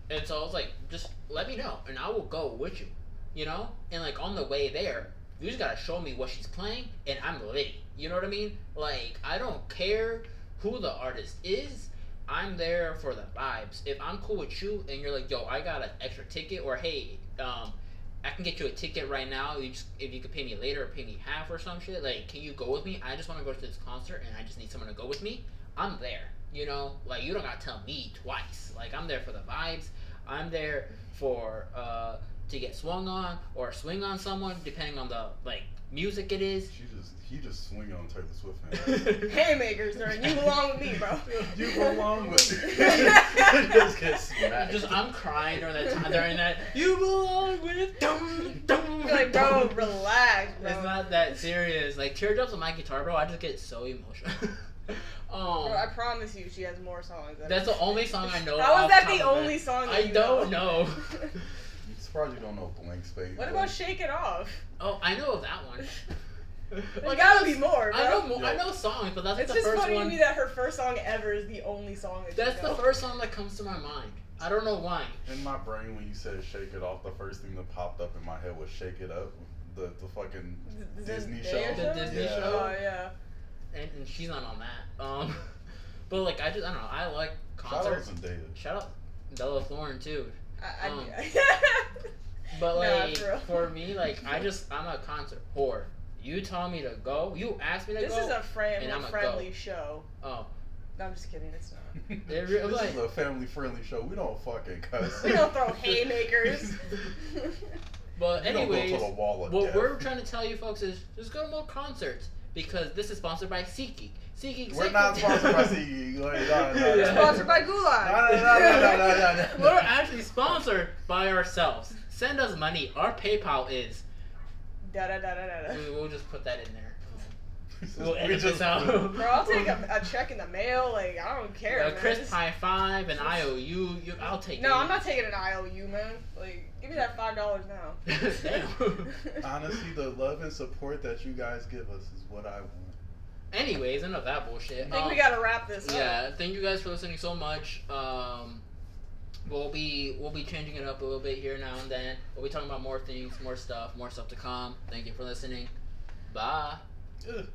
and so I was like, just let me know, and I will go with you. You know, and like on the way there, You just gotta show me what she's playing, and I'm lit. You know what I mean? Like I don't care who the artist is. I'm there for the vibes. If I'm cool with you, and you're like, yo, I got an extra ticket, or hey, um, I can get you a ticket right now. You just if you could pay me later or pay me half or some shit. Like, can you go with me? I just want to go to this concert, and I just need someone to go with me. I'm there. You know, like you don't gotta tell me twice. Like I'm there for the vibes. I'm there for uh to get swung on or swing on someone, depending on the like music it is. She just he just swing on Taylor Swift man. Haymakers, during you belong with me, bro. you belong with just get smacked. Just I'm crying during that time during that. You belong with dum dum. You're like, bro, relax, bro. It's not that serious. Like teardrops on my guitar, bro. I just get so emotional. um, Bro, I promise you, she has more songs. Than that's the only song I know. How off that the only it. song that I you don't know? Know. Surprised you don't know Blank Space. what about Shake It Off? oh, I know of that one. There Like, gotta I be know, more, bro. I know, mo- I know songs, but that's like It's the just first funny to me that her first song ever is the only song that That's you the first song that comes to my mind. I don't know why. In my brain, when you said "Shake It Off," the first thing that popped up in my head was "Shake It Up," the the fucking The Disney Zendaya show. The Disney Yeah. show. Oh yeah. and, and she's not on that. Um, but like I just I don't know. I like Shout out concerts. Zendaya. Shout out Bella Thorne too. I, I, Um. But Nah, like for for me, like I just I'm a concert whore. You tell me to go. You asked me to this go. is a friend and I'ma friendly show. oh, No, I'm just kidding. It's not. It re- this like- is a family-friendly show. We don't fucking cuss. We don't throw haymakers. but We anyways, to the wall of what death. we're trying to tell you folks is just go to more concerts because this is sponsored by SeatGeek. SeatGeek. We're not sponsored by CE. Wait, no, no, no, Yeah. no. Sponsored by No, Gulag. no, no, no, no, no, no, no. We're actually sponsored by ourselves. Send us money. Our PayPal is. Da da da da da da. we- We'll just put that in there. We We'll edit this out. Bro, I'll take a, a check in the mail. Like I don't care. Uh, man. Chris Just- Pie Five and IOU. You, I'll take. No, it. I'm not taking an IOU, man. Like, give me that five dollars now. Honestly, the love and support that you guys give us is what I want. Anyways, enough of that bullshit. I think Um, we gotta wrap this up. Yeah, thank you guys for listening so much. Um, we'll be we'll be changing it up a little bit here now and then. We'll be talking about more things, more stuff, more stuff to come. Thank you for listening. Bye. Ugh.